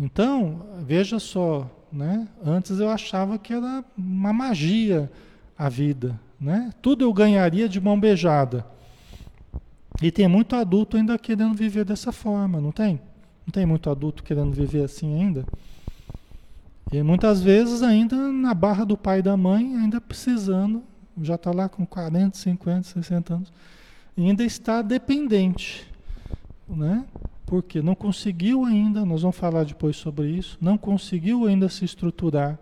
Então, veja só, né? Antes eu achava que era uma magia a vida, né? Tudo eu ganharia de mão beijada. E tem muito adulto ainda querendo viver dessa forma, não tem? Não tem muito adulto querendo viver assim ainda? E muitas vezes ainda na barra do pai e da mãe, ainda precisando, já está lá com 40, 50, 60 anos, ainda está dependente, né? Porque não conseguiu ainda, nós vamos falar depois sobre isso, não conseguiu ainda se estruturar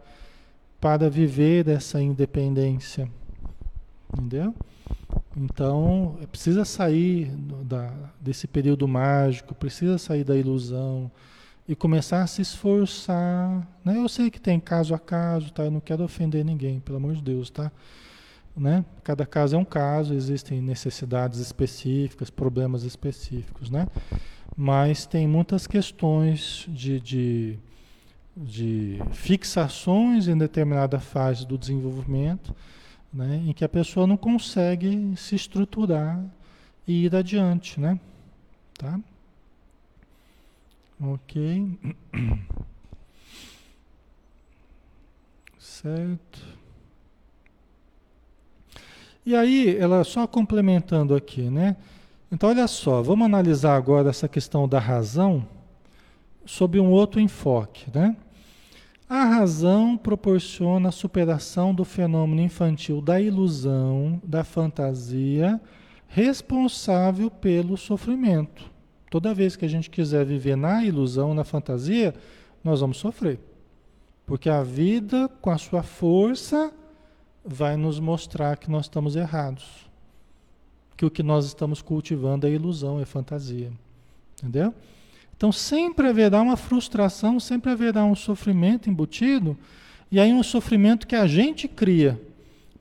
para viver essa independência. Entendeu? Então, precisa sair da, desse período mágico, precisa sair da ilusão e começar a se esforçar. Né? Eu sei que tem caso a caso, tá? Eu não quero ofender ninguém, pelo amor de Deus, tá? Né? Cada caso é um caso, existem necessidades específicas, problemas específicos, né? Mas tem muitas questões de, de, de fixações em determinada fase do desenvolvimento, né, em que a pessoa não consegue se estruturar e ir adiante, né? Tá? Ok. Certo. E aí, ela só complementando aqui, né? Então, olha só, vamos analisar agora essa questão da razão sob um outro enfoque. Né? A razão proporciona a superação do fenômeno infantil da ilusão, da fantasia, responsável pelo sofrimento. Toda vez que a gente quiser viver na ilusão, na fantasia, nós vamos sofrer. Porque a vida, com a sua força, vai nos mostrar que nós estamos errados. Que o que nós estamos cultivando é ilusão, é fantasia. Entendeu? Então sempre haverá uma frustração, sempre haverá um sofrimento embutido, e aí um sofrimento que a gente cria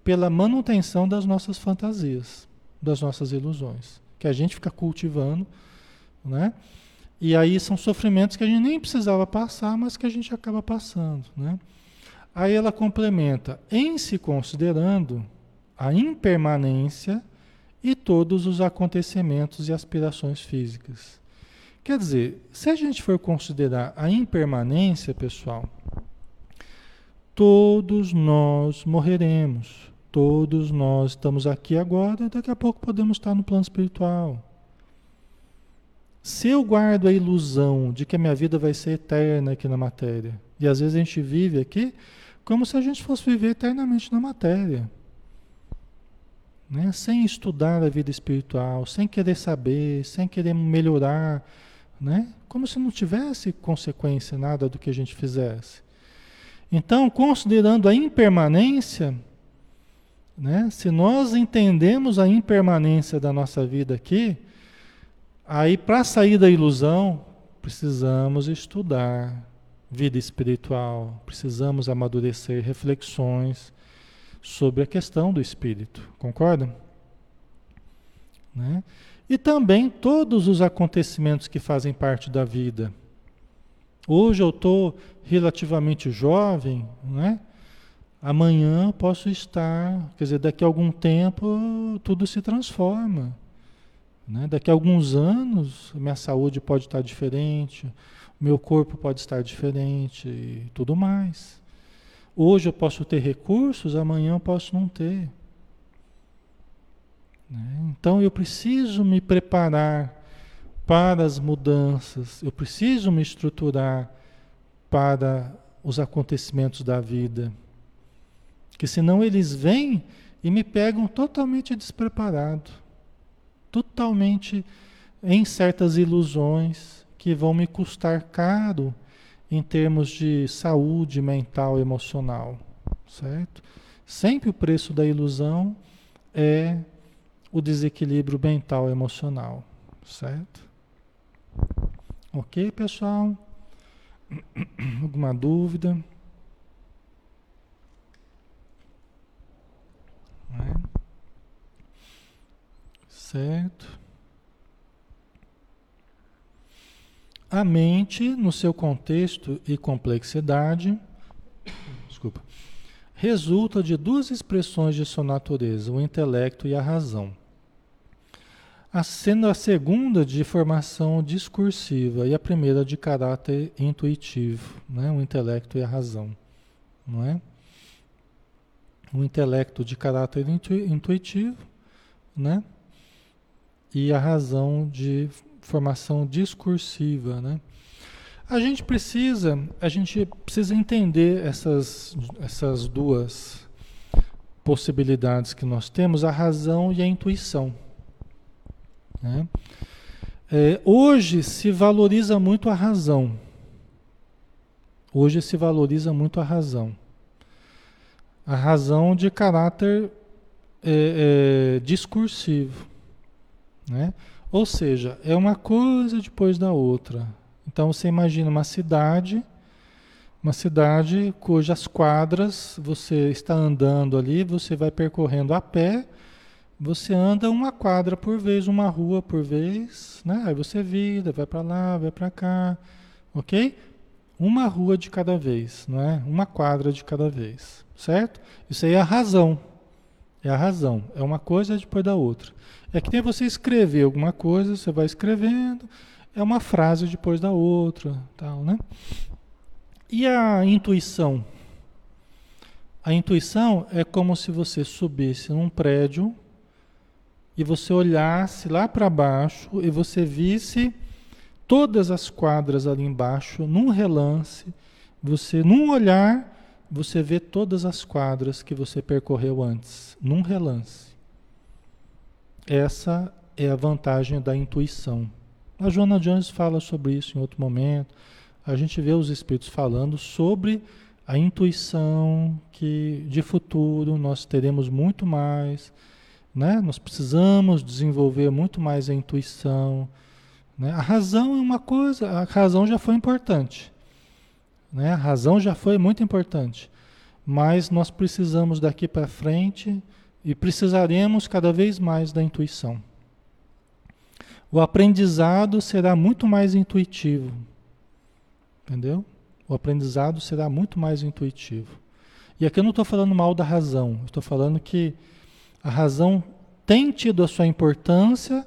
pela manutenção das nossas fantasias, das nossas ilusões, que a gente fica cultivando, né? E aí são sofrimentos que a gente nem precisava passar, mas que a gente acaba passando, né? Aí ela complementa, em se considerando a impermanência e todos os acontecimentos e aspirações físicas. Quer dizer, se a gente for considerar a impermanência, pessoal, todos nós morreremos. Todos nós estamos aqui agora, daqui a pouco podemos estar no plano espiritual. Se eu guardo a ilusão de que a minha vida vai ser eterna aqui na matéria, e às vezes a gente vive aqui como se a gente fosse viver eternamente na matéria, né? sem estudar a vida espiritual, sem querer saber, sem querer melhorar, né? como se não tivesse consequência nada do que a gente fizesse. Então, considerando a impermanência, né? se nós entendemos a impermanência da nossa vida aqui, Aí, para sair da ilusão, precisamos estudar vida espiritual, precisamos amadurecer reflexões sobre a questão do espírito, concordam? Né? E também todos os acontecimentos que fazem parte da vida. Hoje eu estou relativamente jovem, né? amanhã posso estar, quer dizer, daqui a algum tempo tudo se transforma. Né? Daqui a alguns anos, minha saúde pode estar diferente, meu corpo pode estar diferente e tudo mais. Hoje eu posso ter recursos, amanhã eu posso não ter. Né? Então eu preciso me preparar para as mudanças, eu preciso me estruturar para os acontecimentos da vida. Que senão eles vêm e me pegam totalmente despreparado totalmente em certas ilusões que vão me custar caro em termos de saúde mental emocional, certo? Sempre o preço da ilusão é o desequilíbrio mental emocional, certo? Ok, pessoal? Alguma dúvida? É? Certo? A mente, no seu contexto e complexidade, desculpa, resulta de duas expressões de sua natureza, o intelecto e a razão. Sendo a segunda de formação discursiva e a primeira de caráter intuitivo, né? o intelecto e a razão. Não é? O intelecto de caráter intuitivo, né? e a razão de formação discursiva, né? A gente precisa, a gente precisa entender essas, essas duas possibilidades que nós temos, a razão e a intuição. Né? É, hoje se valoriza muito a razão. Hoje se valoriza muito a razão. A razão de caráter é, é, discursivo. Né? Ou seja, é uma coisa depois da outra. Então você imagina uma cidade, uma cidade cujas quadras você está andando ali, você vai percorrendo a pé, você anda uma quadra por vez, uma rua por vez, né? Aí você vira, vai para lá, vai para cá, ok? Uma rua de cada vez, não é? Uma quadra de cada vez, certo? Isso aí é a razão. É a razão. É uma coisa depois da outra. É que nem você escrever alguma coisa, você vai escrevendo, é uma frase depois da outra, tal, né? E a intuição? A intuição é como se você subisse num prédio e você olhasse lá para baixo e você visse todas as quadras ali embaixo num relance, você, num olhar, você vê todas as quadras que você percorreu antes, num relance. Essa é a vantagem da intuição. A Joana Jones fala sobre isso em outro momento. A gente vê os espíritos falando sobre a intuição que de futuro nós teremos muito mais, né? Nós precisamos desenvolver muito mais a intuição, né? A razão é uma coisa, a razão já foi importante, né? A razão já foi muito importante, mas nós precisamos daqui para frente e precisaremos cada vez mais da intuição. O aprendizado será muito mais intuitivo, entendeu? O aprendizado será muito mais intuitivo. E aqui eu não estou falando mal da razão, estou falando que a razão tem tido a sua importância,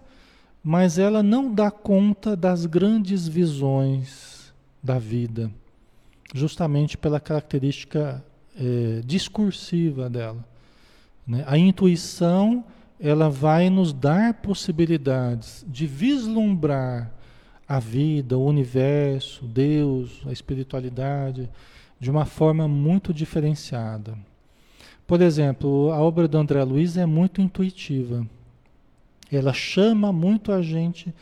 mas ela não dá conta das grandes visões da vida, justamente pela característica é, discursiva dela. Né? A intuição ela vai nos dar possibilidades de vislumbrar a vida, o universo, Deus, a espiritualidade, de uma forma muito diferenciada. Por exemplo, a obra do André Luiz é muito intuitiva. Ela chama muito a gente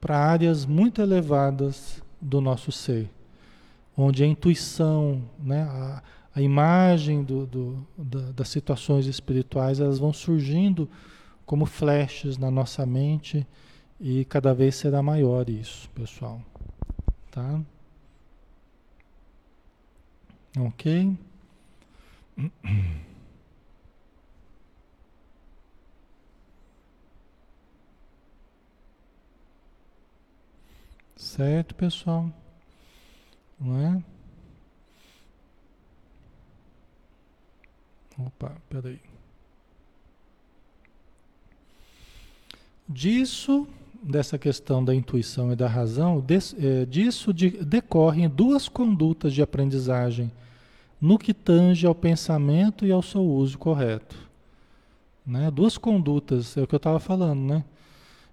para áreas muito elevadas do nosso ser, onde a intuição, né, a, a imagem do, do, da, das situações espirituais, elas vão surgindo como flashes na nossa mente e cada vez será maior isso, pessoal. Tá? Ok? Certo, pessoal? Não é? Opa, peraí. Disso dessa questão da intuição e da razão, des, é, disso de, decorrem duas condutas de aprendizagem no que tange ao pensamento e ao seu uso correto. Né? Duas condutas, é o que eu estava falando, né?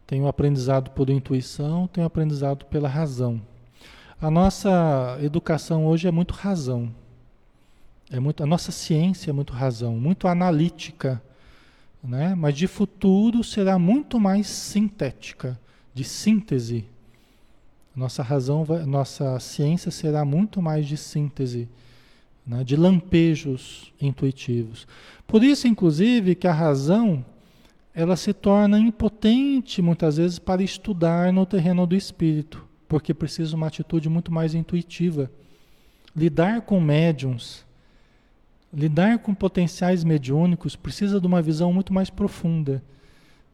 Tem o aprendizado por intuição, tem o aprendizado pela razão. A nossa educação hoje é muito razão. É muito, a nossa ciência é muito razão, muito analítica né? mas de futuro será muito mais sintética, de síntese. Nossa razão, nossa ciência será muito mais de síntese, né? de lampejos intuitivos. Por isso, inclusive, que a razão ela se torna impotente muitas vezes para estudar no terreno do espírito, porque precisa uma atitude muito mais intuitiva. Lidar com médiums lidar com potenciais mediúnicos precisa de uma visão muito mais profunda.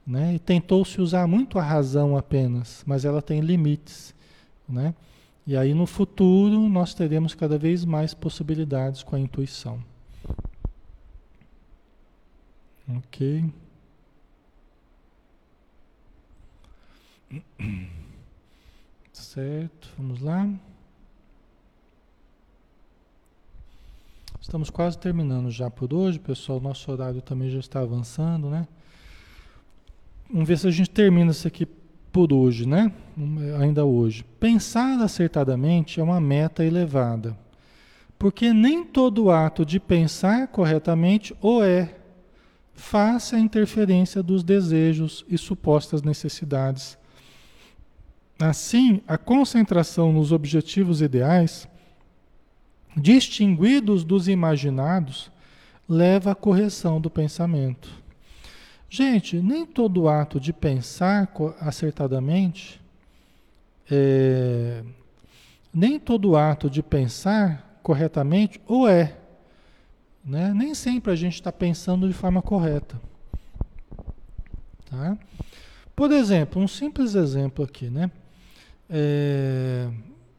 Né? E tentou-se usar muito a razão apenas, mas ela tem limites. Né? E aí no futuro nós teremos cada vez mais possibilidades com a intuição. Ok. Certo, vamos lá. Estamos quase terminando já por hoje, pessoal. Nosso horário também já está avançando, né? Vamos ver se a gente termina isso aqui por hoje, né? Ainda hoje. Pensar acertadamente é uma meta elevada, porque nem todo ato de pensar corretamente o é, face à interferência dos desejos e supostas necessidades. Assim, a concentração nos objetivos ideais distinguidos dos imaginados, leva à correção do pensamento. Gente, nem todo ato de pensar acertadamente, é, nem todo ato de pensar corretamente ou é. Né? Nem sempre a gente está pensando de forma correta. Tá? Por exemplo, um simples exemplo aqui, né? É,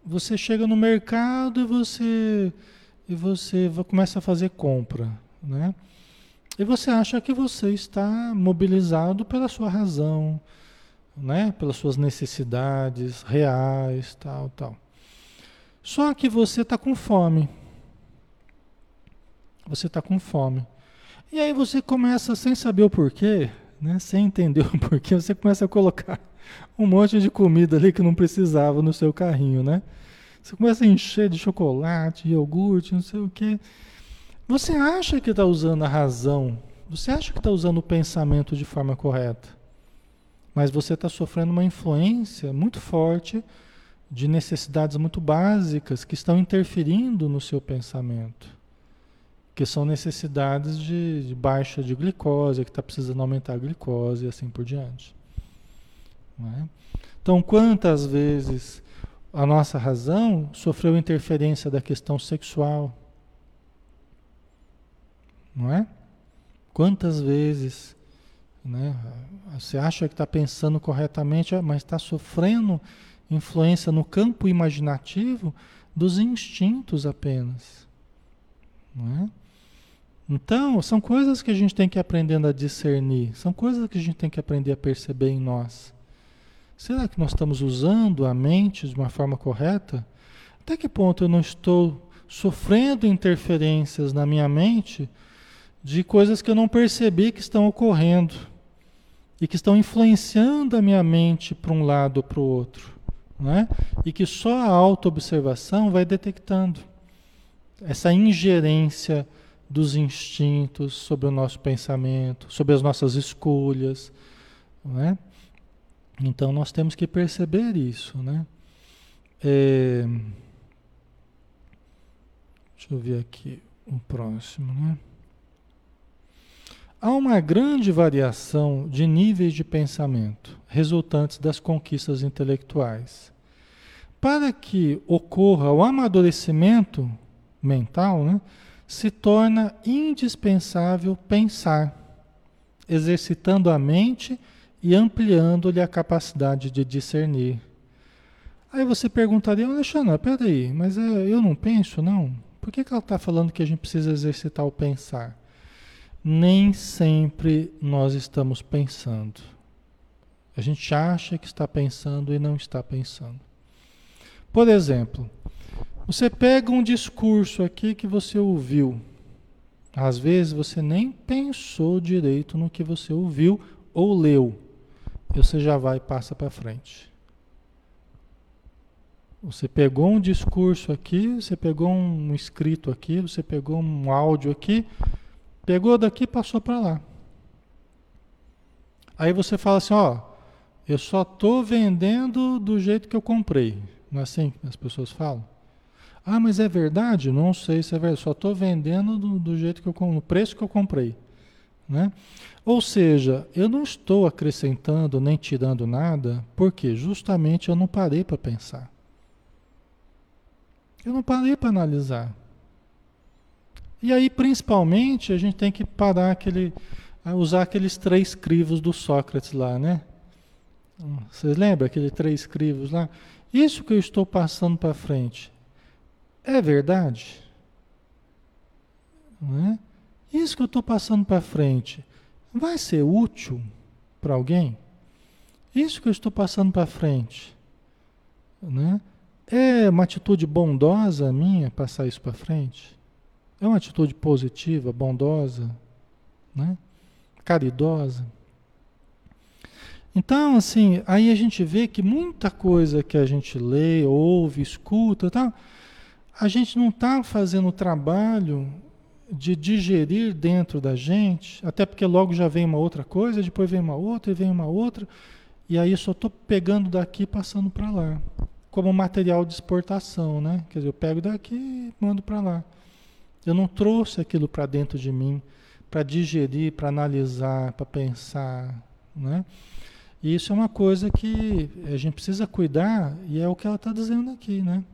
você chega no mercado e você e você começa a fazer compra, né? E você acha que você está mobilizado pela sua razão, né? Pelas suas necessidades reais, tal, tal. Só que você está com fome. Você está com fome. E aí você começa, sem saber o porquê, né? sem entender o porquê, você começa a colocar um monte de comida ali que não precisava no seu carrinho, né? Você começa a encher de chocolate, iogurte, não sei o quê. Você acha que está usando a razão? Você acha que está usando o pensamento de forma correta? Mas você está sofrendo uma influência muito forte de necessidades muito básicas que estão interferindo no seu pensamento. Que são necessidades de, de baixa de glicose, que está precisando aumentar a glicose e assim por diante. É? Então, quantas vezes a nossa razão sofreu interferência da questão sexual? Não é? Quantas vezes né, você acha que está pensando corretamente, mas está sofrendo influência no campo imaginativo dos instintos apenas? Não é? Então, são coisas que a gente tem que ir aprendendo a discernir, são coisas que a gente tem que aprender a perceber em nós. Será que nós estamos usando a mente de uma forma correta? Até que ponto eu não estou sofrendo interferências na minha mente de coisas que eu não percebi que estão ocorrendo e que estão influenciando a minha mente para um lado ou para o outro, né? E que só a autoobservação vai detectando essa ingerência dos instintos sobre o nosso pensamento, sobre as nossas escolhas, né? Então nós temos que perceber isso, né? É... Deixa eu ver aqui o próximo, né? Há uma grande variação de níveis de pensamento resultantes das conquistas intelectuais. Para que ocorra o amadurecimento mental, né, se torna indispensável pensar, exercitando a mente ampliando-lhe a capacidade de discernir. Aí você perguntaria, Alexandre, peraí, mas é, eu não penso, não? Por que, que ela está falando que a gente precisa exercitar o pensar? nem sempre nós estamos pensando. A gente acha que está pensando e não está pensando. Por exemplo, você pega um discurso aqui que você ouviu. Às vezes você nem pensou direito no que você ouviu ou leu. E você já vai e passa para frente. Você pegou um discurso aqui, você pegou um escrito aqui, você pegou um áudio aqui, Pegou daqui e passou para lá. Aí você fala assim, ó, eu só estou vendendo do jeito que eu comprei. Não é assim que as pessoas falam? Ah, mas é verdade? Não sei se é verdade. Só estou vendendo do, do, jeito que eu no preço que eu comprei. Né? Ou seja, eu não estou acrescentando nem tirando nada, porque justamente eu não parei para pensar. Eu não parei para analisar. E aí, principalmente, a gente tem que parar aquele, usar aqueles três crivos do Sócrates lá, né? Vocês lembram aqueles três crivos lá? Isso que eu estou passando para frente é verdade? Não é? Isso que eu estou passando para frente vai ser útil para alguém? Isso que eu estou passando para frente, né? É uma atitude bondosa minha passar isso para frente? É uma atitude positiva, bondosa, né? caridosa. Então, assim, aí a gente vê que muita coisa que a gente lê, ouve, escuta, tá, a gente não está fazendo o trabalho de digerir dentro da gente, até porque logo já vem uma outra coisa, depois vem uma outra e vem uma outra, e aí só estou pegando daqui e passando para lá, como material de exportação, né? Quer dizer, eu pego daqui e mando para lá. Eu não trouxe aquilo para dentro de mim para digerir, para analisar, para pensar, né? E isso é uma coisa que a gente precisa cuidar e é o que ela está dizendo aqui, né?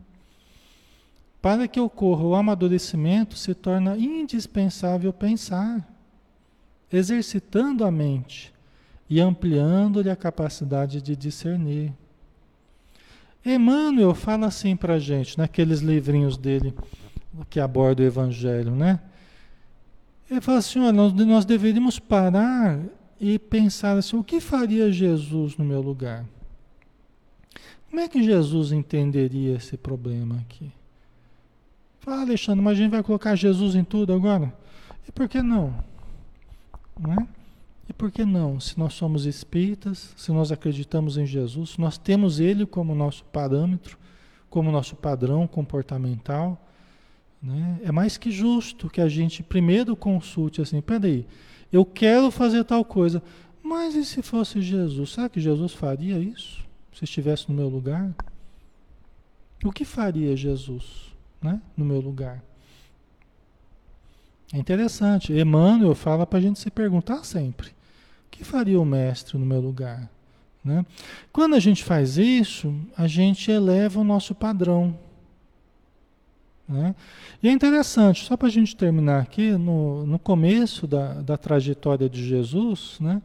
Para que ocorra o amadurecimento, se torna indispensável pensar, exercitando a mente e ampliando-lhe a capacidade de discernir. Emmanuel fala assim para a gente, naqueles livrinhos dele, que aborda o Evangelho, né? Ele fala assim, olha, nós, nós deveríamos parar e pensar assim, o que faria Jesus no meu lugar? Como é que Jesus entenderia esse problema aqui? Fala, Alexandre, mas a gente vai colocar Jesus em tudo agora? E por que não? Não é? E por que não? Se nós somos espíritas, se nós acreditamos em Jesus, se nós temos Ele como nosso parâmetro, como nosso padrão comportamental, né? É mais que justo que a gente primeiro consulte assim, peraí, eu quero fazer tal coisa, mas e se fosse Jesus? Será que Jesus faria isso? Se estivesse no meu lugar? O que faria Jesus né, no meu lugar? É interessante. Emmanuel fala para a gente se perguntar sempre: o que faria o mestre no meu lugar? Né? Quando a gente faz isso, a gente eleva o nosso padrão. Né? E é interessante, só para a gente terminar aqui, no, no começo da, da trajetória de Jesus, né?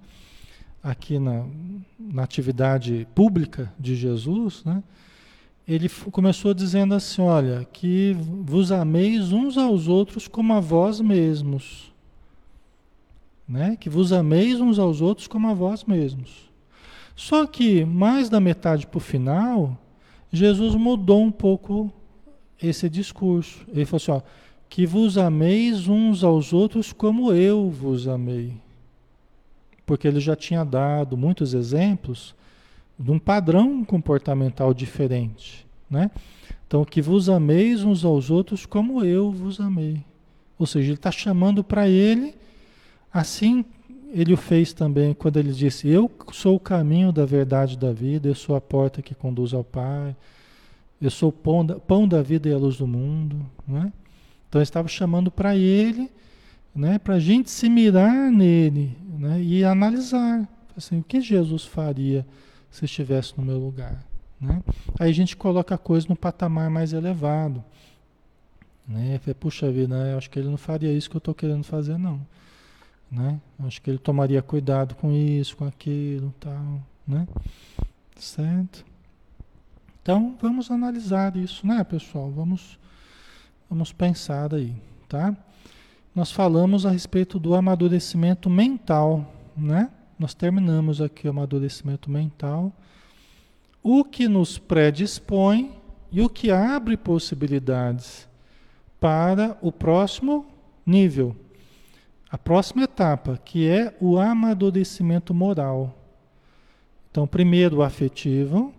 aqui na, na atividade pública de Jesus, né? Ele começou dizendo assim: Olha, que vos ameis uns aos outros como a vós mesmos. Né? Que vos ameis uns aos outros como a vós mesmos. Só que, mais da metade para o final, Jesus mudou um pouco esse discurso. Ele falou assim: ó, que vos ameis uns aos outros como eu vos amei. Porque ele já tinha dado muitos exemplos de um padrão comportamental diferente, né? Então, que vos ameis uns aos outros como eu vos amei. Ou seja, ele está chamando para ele, assim ele o fez também quando ele disse: Eu sou o caminho da verdade da vida, eu sou a porta que conduz ao Pai, eu sou o pão da, pão da vida e a luz do mundo. Né? Então ele estava chamando para ele, né, para a gente se mirar nele né, e analisar assim, o que Jesus faria se estivesse no meu lugar. Né? Aí a gente coloca a coisa no patamar mais elevado. Né? Puxa vida, acho que ele não faria isso que eu estou querendo fazer, não. Né? Acho que ele tomaria cuidado com isso, com aquilo, tal, né? Certo? Então, vamos analisar isso, né, pessoal? Vamos, vamos pensar aí, tá? Nós falamos a respeito do amadurecimento mental, né? Nós terminamos aqui o amadurecimento mental, o que nos predispõe e o que abre possibilidades para o próximo nível, a próxima etapa, que é o amadurecimento moral. Então, primeiro o afetivo,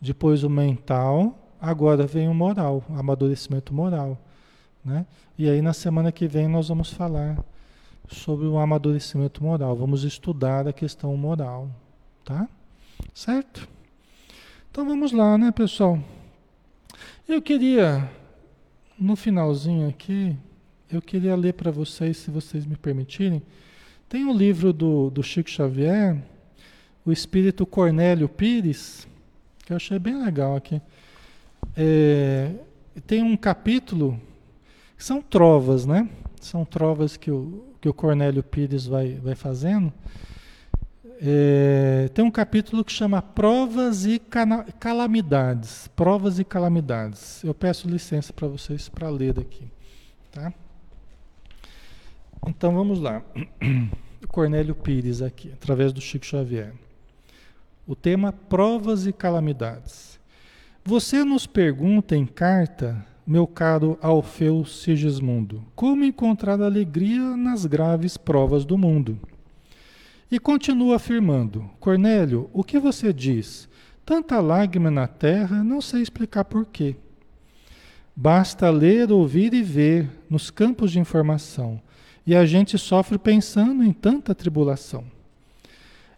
depois o mental, agora vem o moral, o amadurecimento moral. Né? E aí na semana que vem nós vamos falar sobre o amadurecimento moral. Vamos estudar a questão moral, tá? Certo? Então vamos lá, né, pessoal? Eu queria, no finalzinho aqui, eu queria ler para vocês, se vocês me permitirem. Tem um livro do, do Chico Xavier, O Espírito Cornélio Pires, que eu achei bem legal aqui. É, tem um capítulo, que são trovas, né? São trovas que o, que o Cornélio Pires vai, vai fazendo, é, tem um capítulo que chama Provas e Calamidades. Provas e Calamidades. Eu peço licença para vocês para ler daqui. Tá? Então vamos lá. Cornélio Pires aqui, através do Chico Xavier. O tema Provas e Calamidades. Você nos pergunta em carta meu caro Alfeu Sigismundo, como encontrar alegria nas graves provas do mundo? E continua afirmando: Cornélio, o que você diz? Tanta lágrima na terra, não sei explicar porquê. Basta ler, ouvir e ver nos campos de informação, e a gente sofre pensando em tanta tribulação.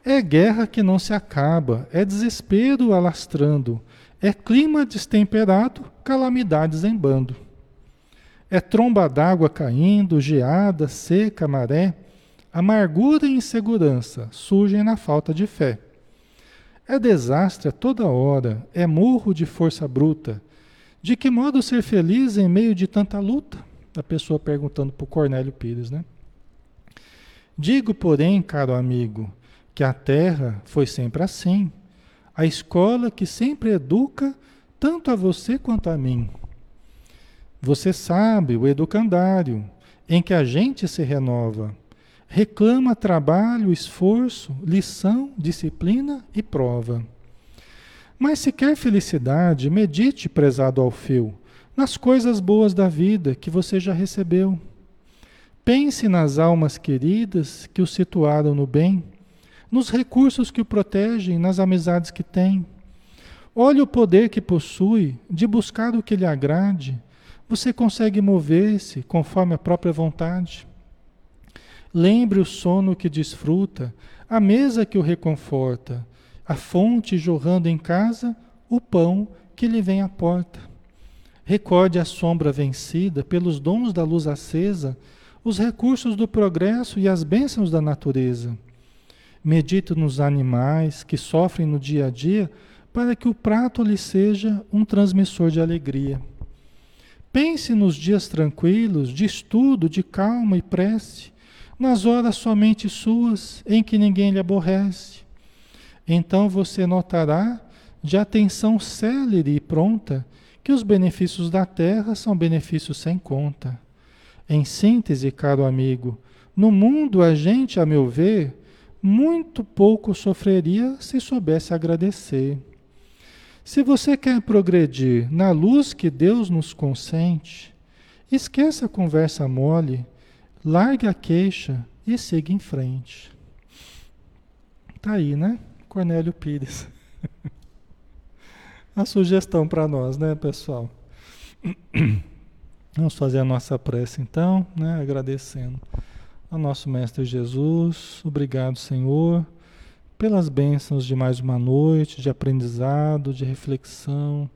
É guerra que não se acaba, é desespero alastrando, é clima destemperado, calamidades em bando. É tromba d'água caindo, geada, seca, maré, amargura e insegurança surgem na falta de fé. É desastre a toda hora, é murro de força bruta. De que modo ser feliz em meio de tanta luta? A pessoa perguntando para o Cornélio Pires, né? Digo, porém, caro amigo, que a terra foi sempre assim a escola que sempre educa tanto a você quanto a mim. Você sabe, o educandário, em que a gente se renova, reclama trabalho, esforço, lição, disciplina e prova. Mas se quer felicidade, medite, prezado Alfeu, nas coisas boas da vida que você já recebeu. Pense nas almas queridas que o situaram no bem nos recursos que o protegem, nas amizades que tem. Olhe o poder que possui de buscar o que lhe agrade. Você consegue mover-se conforme a própria vontade. Lembre o sono que desfruta, a mesa que o reconforta, a fonte jorrando em casa, o pão que lhe vem à porta. Recorde a sombra vencida pelos dons da luz acesa, os recursos do progresso e as bênçãos da natureza. Medite nos animais que sofrem no dia a dia para que o prato lhe seja um transmissor de alegria. Pense nos dias tranquilos, de estudo, de calma e prece, nas horas somente suas, em que ninguém lhe aborrece. Então você notará, de atenção célere e pronta, que os benefícios da terra são benefícios sem conta. Em síntese, caro amigo, no mundo a gente, a meu ver, muito pouco sofreria se soubesse agradecer. Se você quer progredir na luz que Deus nos consente, esqueça a conversa mole, largue a queixa e siga em frente. Tá aí, né? Cornélio Pires. a sugestão para nós, né, pessoal? Vamos fazer a nossa prece então, né? Agradecendo ao nosso Mestre Jesus. Obrigado, Senhor pelas bênçãos de mais uma noite de aprendizado, de reflexão,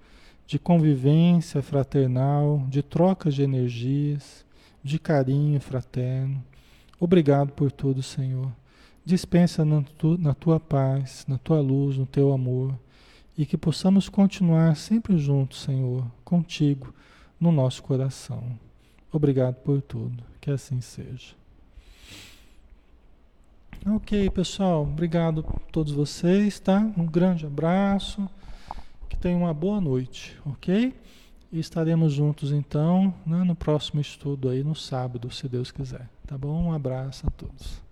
de convivência fraternal, de troca de energias, de carinho fraterno. Obrigado por tudo, Senhor. Dispensa na, tu, na tua paz, na tua luz, no teu amor, e que possamos continuar sempre juntos, Senhor, contigo, no nosso coração. Obrigado por tudo. Que assim seja. Ok, pessoal. Obrigado a todos vocês, tá? Um grande abraço. Que tenham uma boa noite, ok? E estaremos juntos então né, no próximo estudo aí no sábado, se Deus quiser. Tá bom? Um abraço a todos.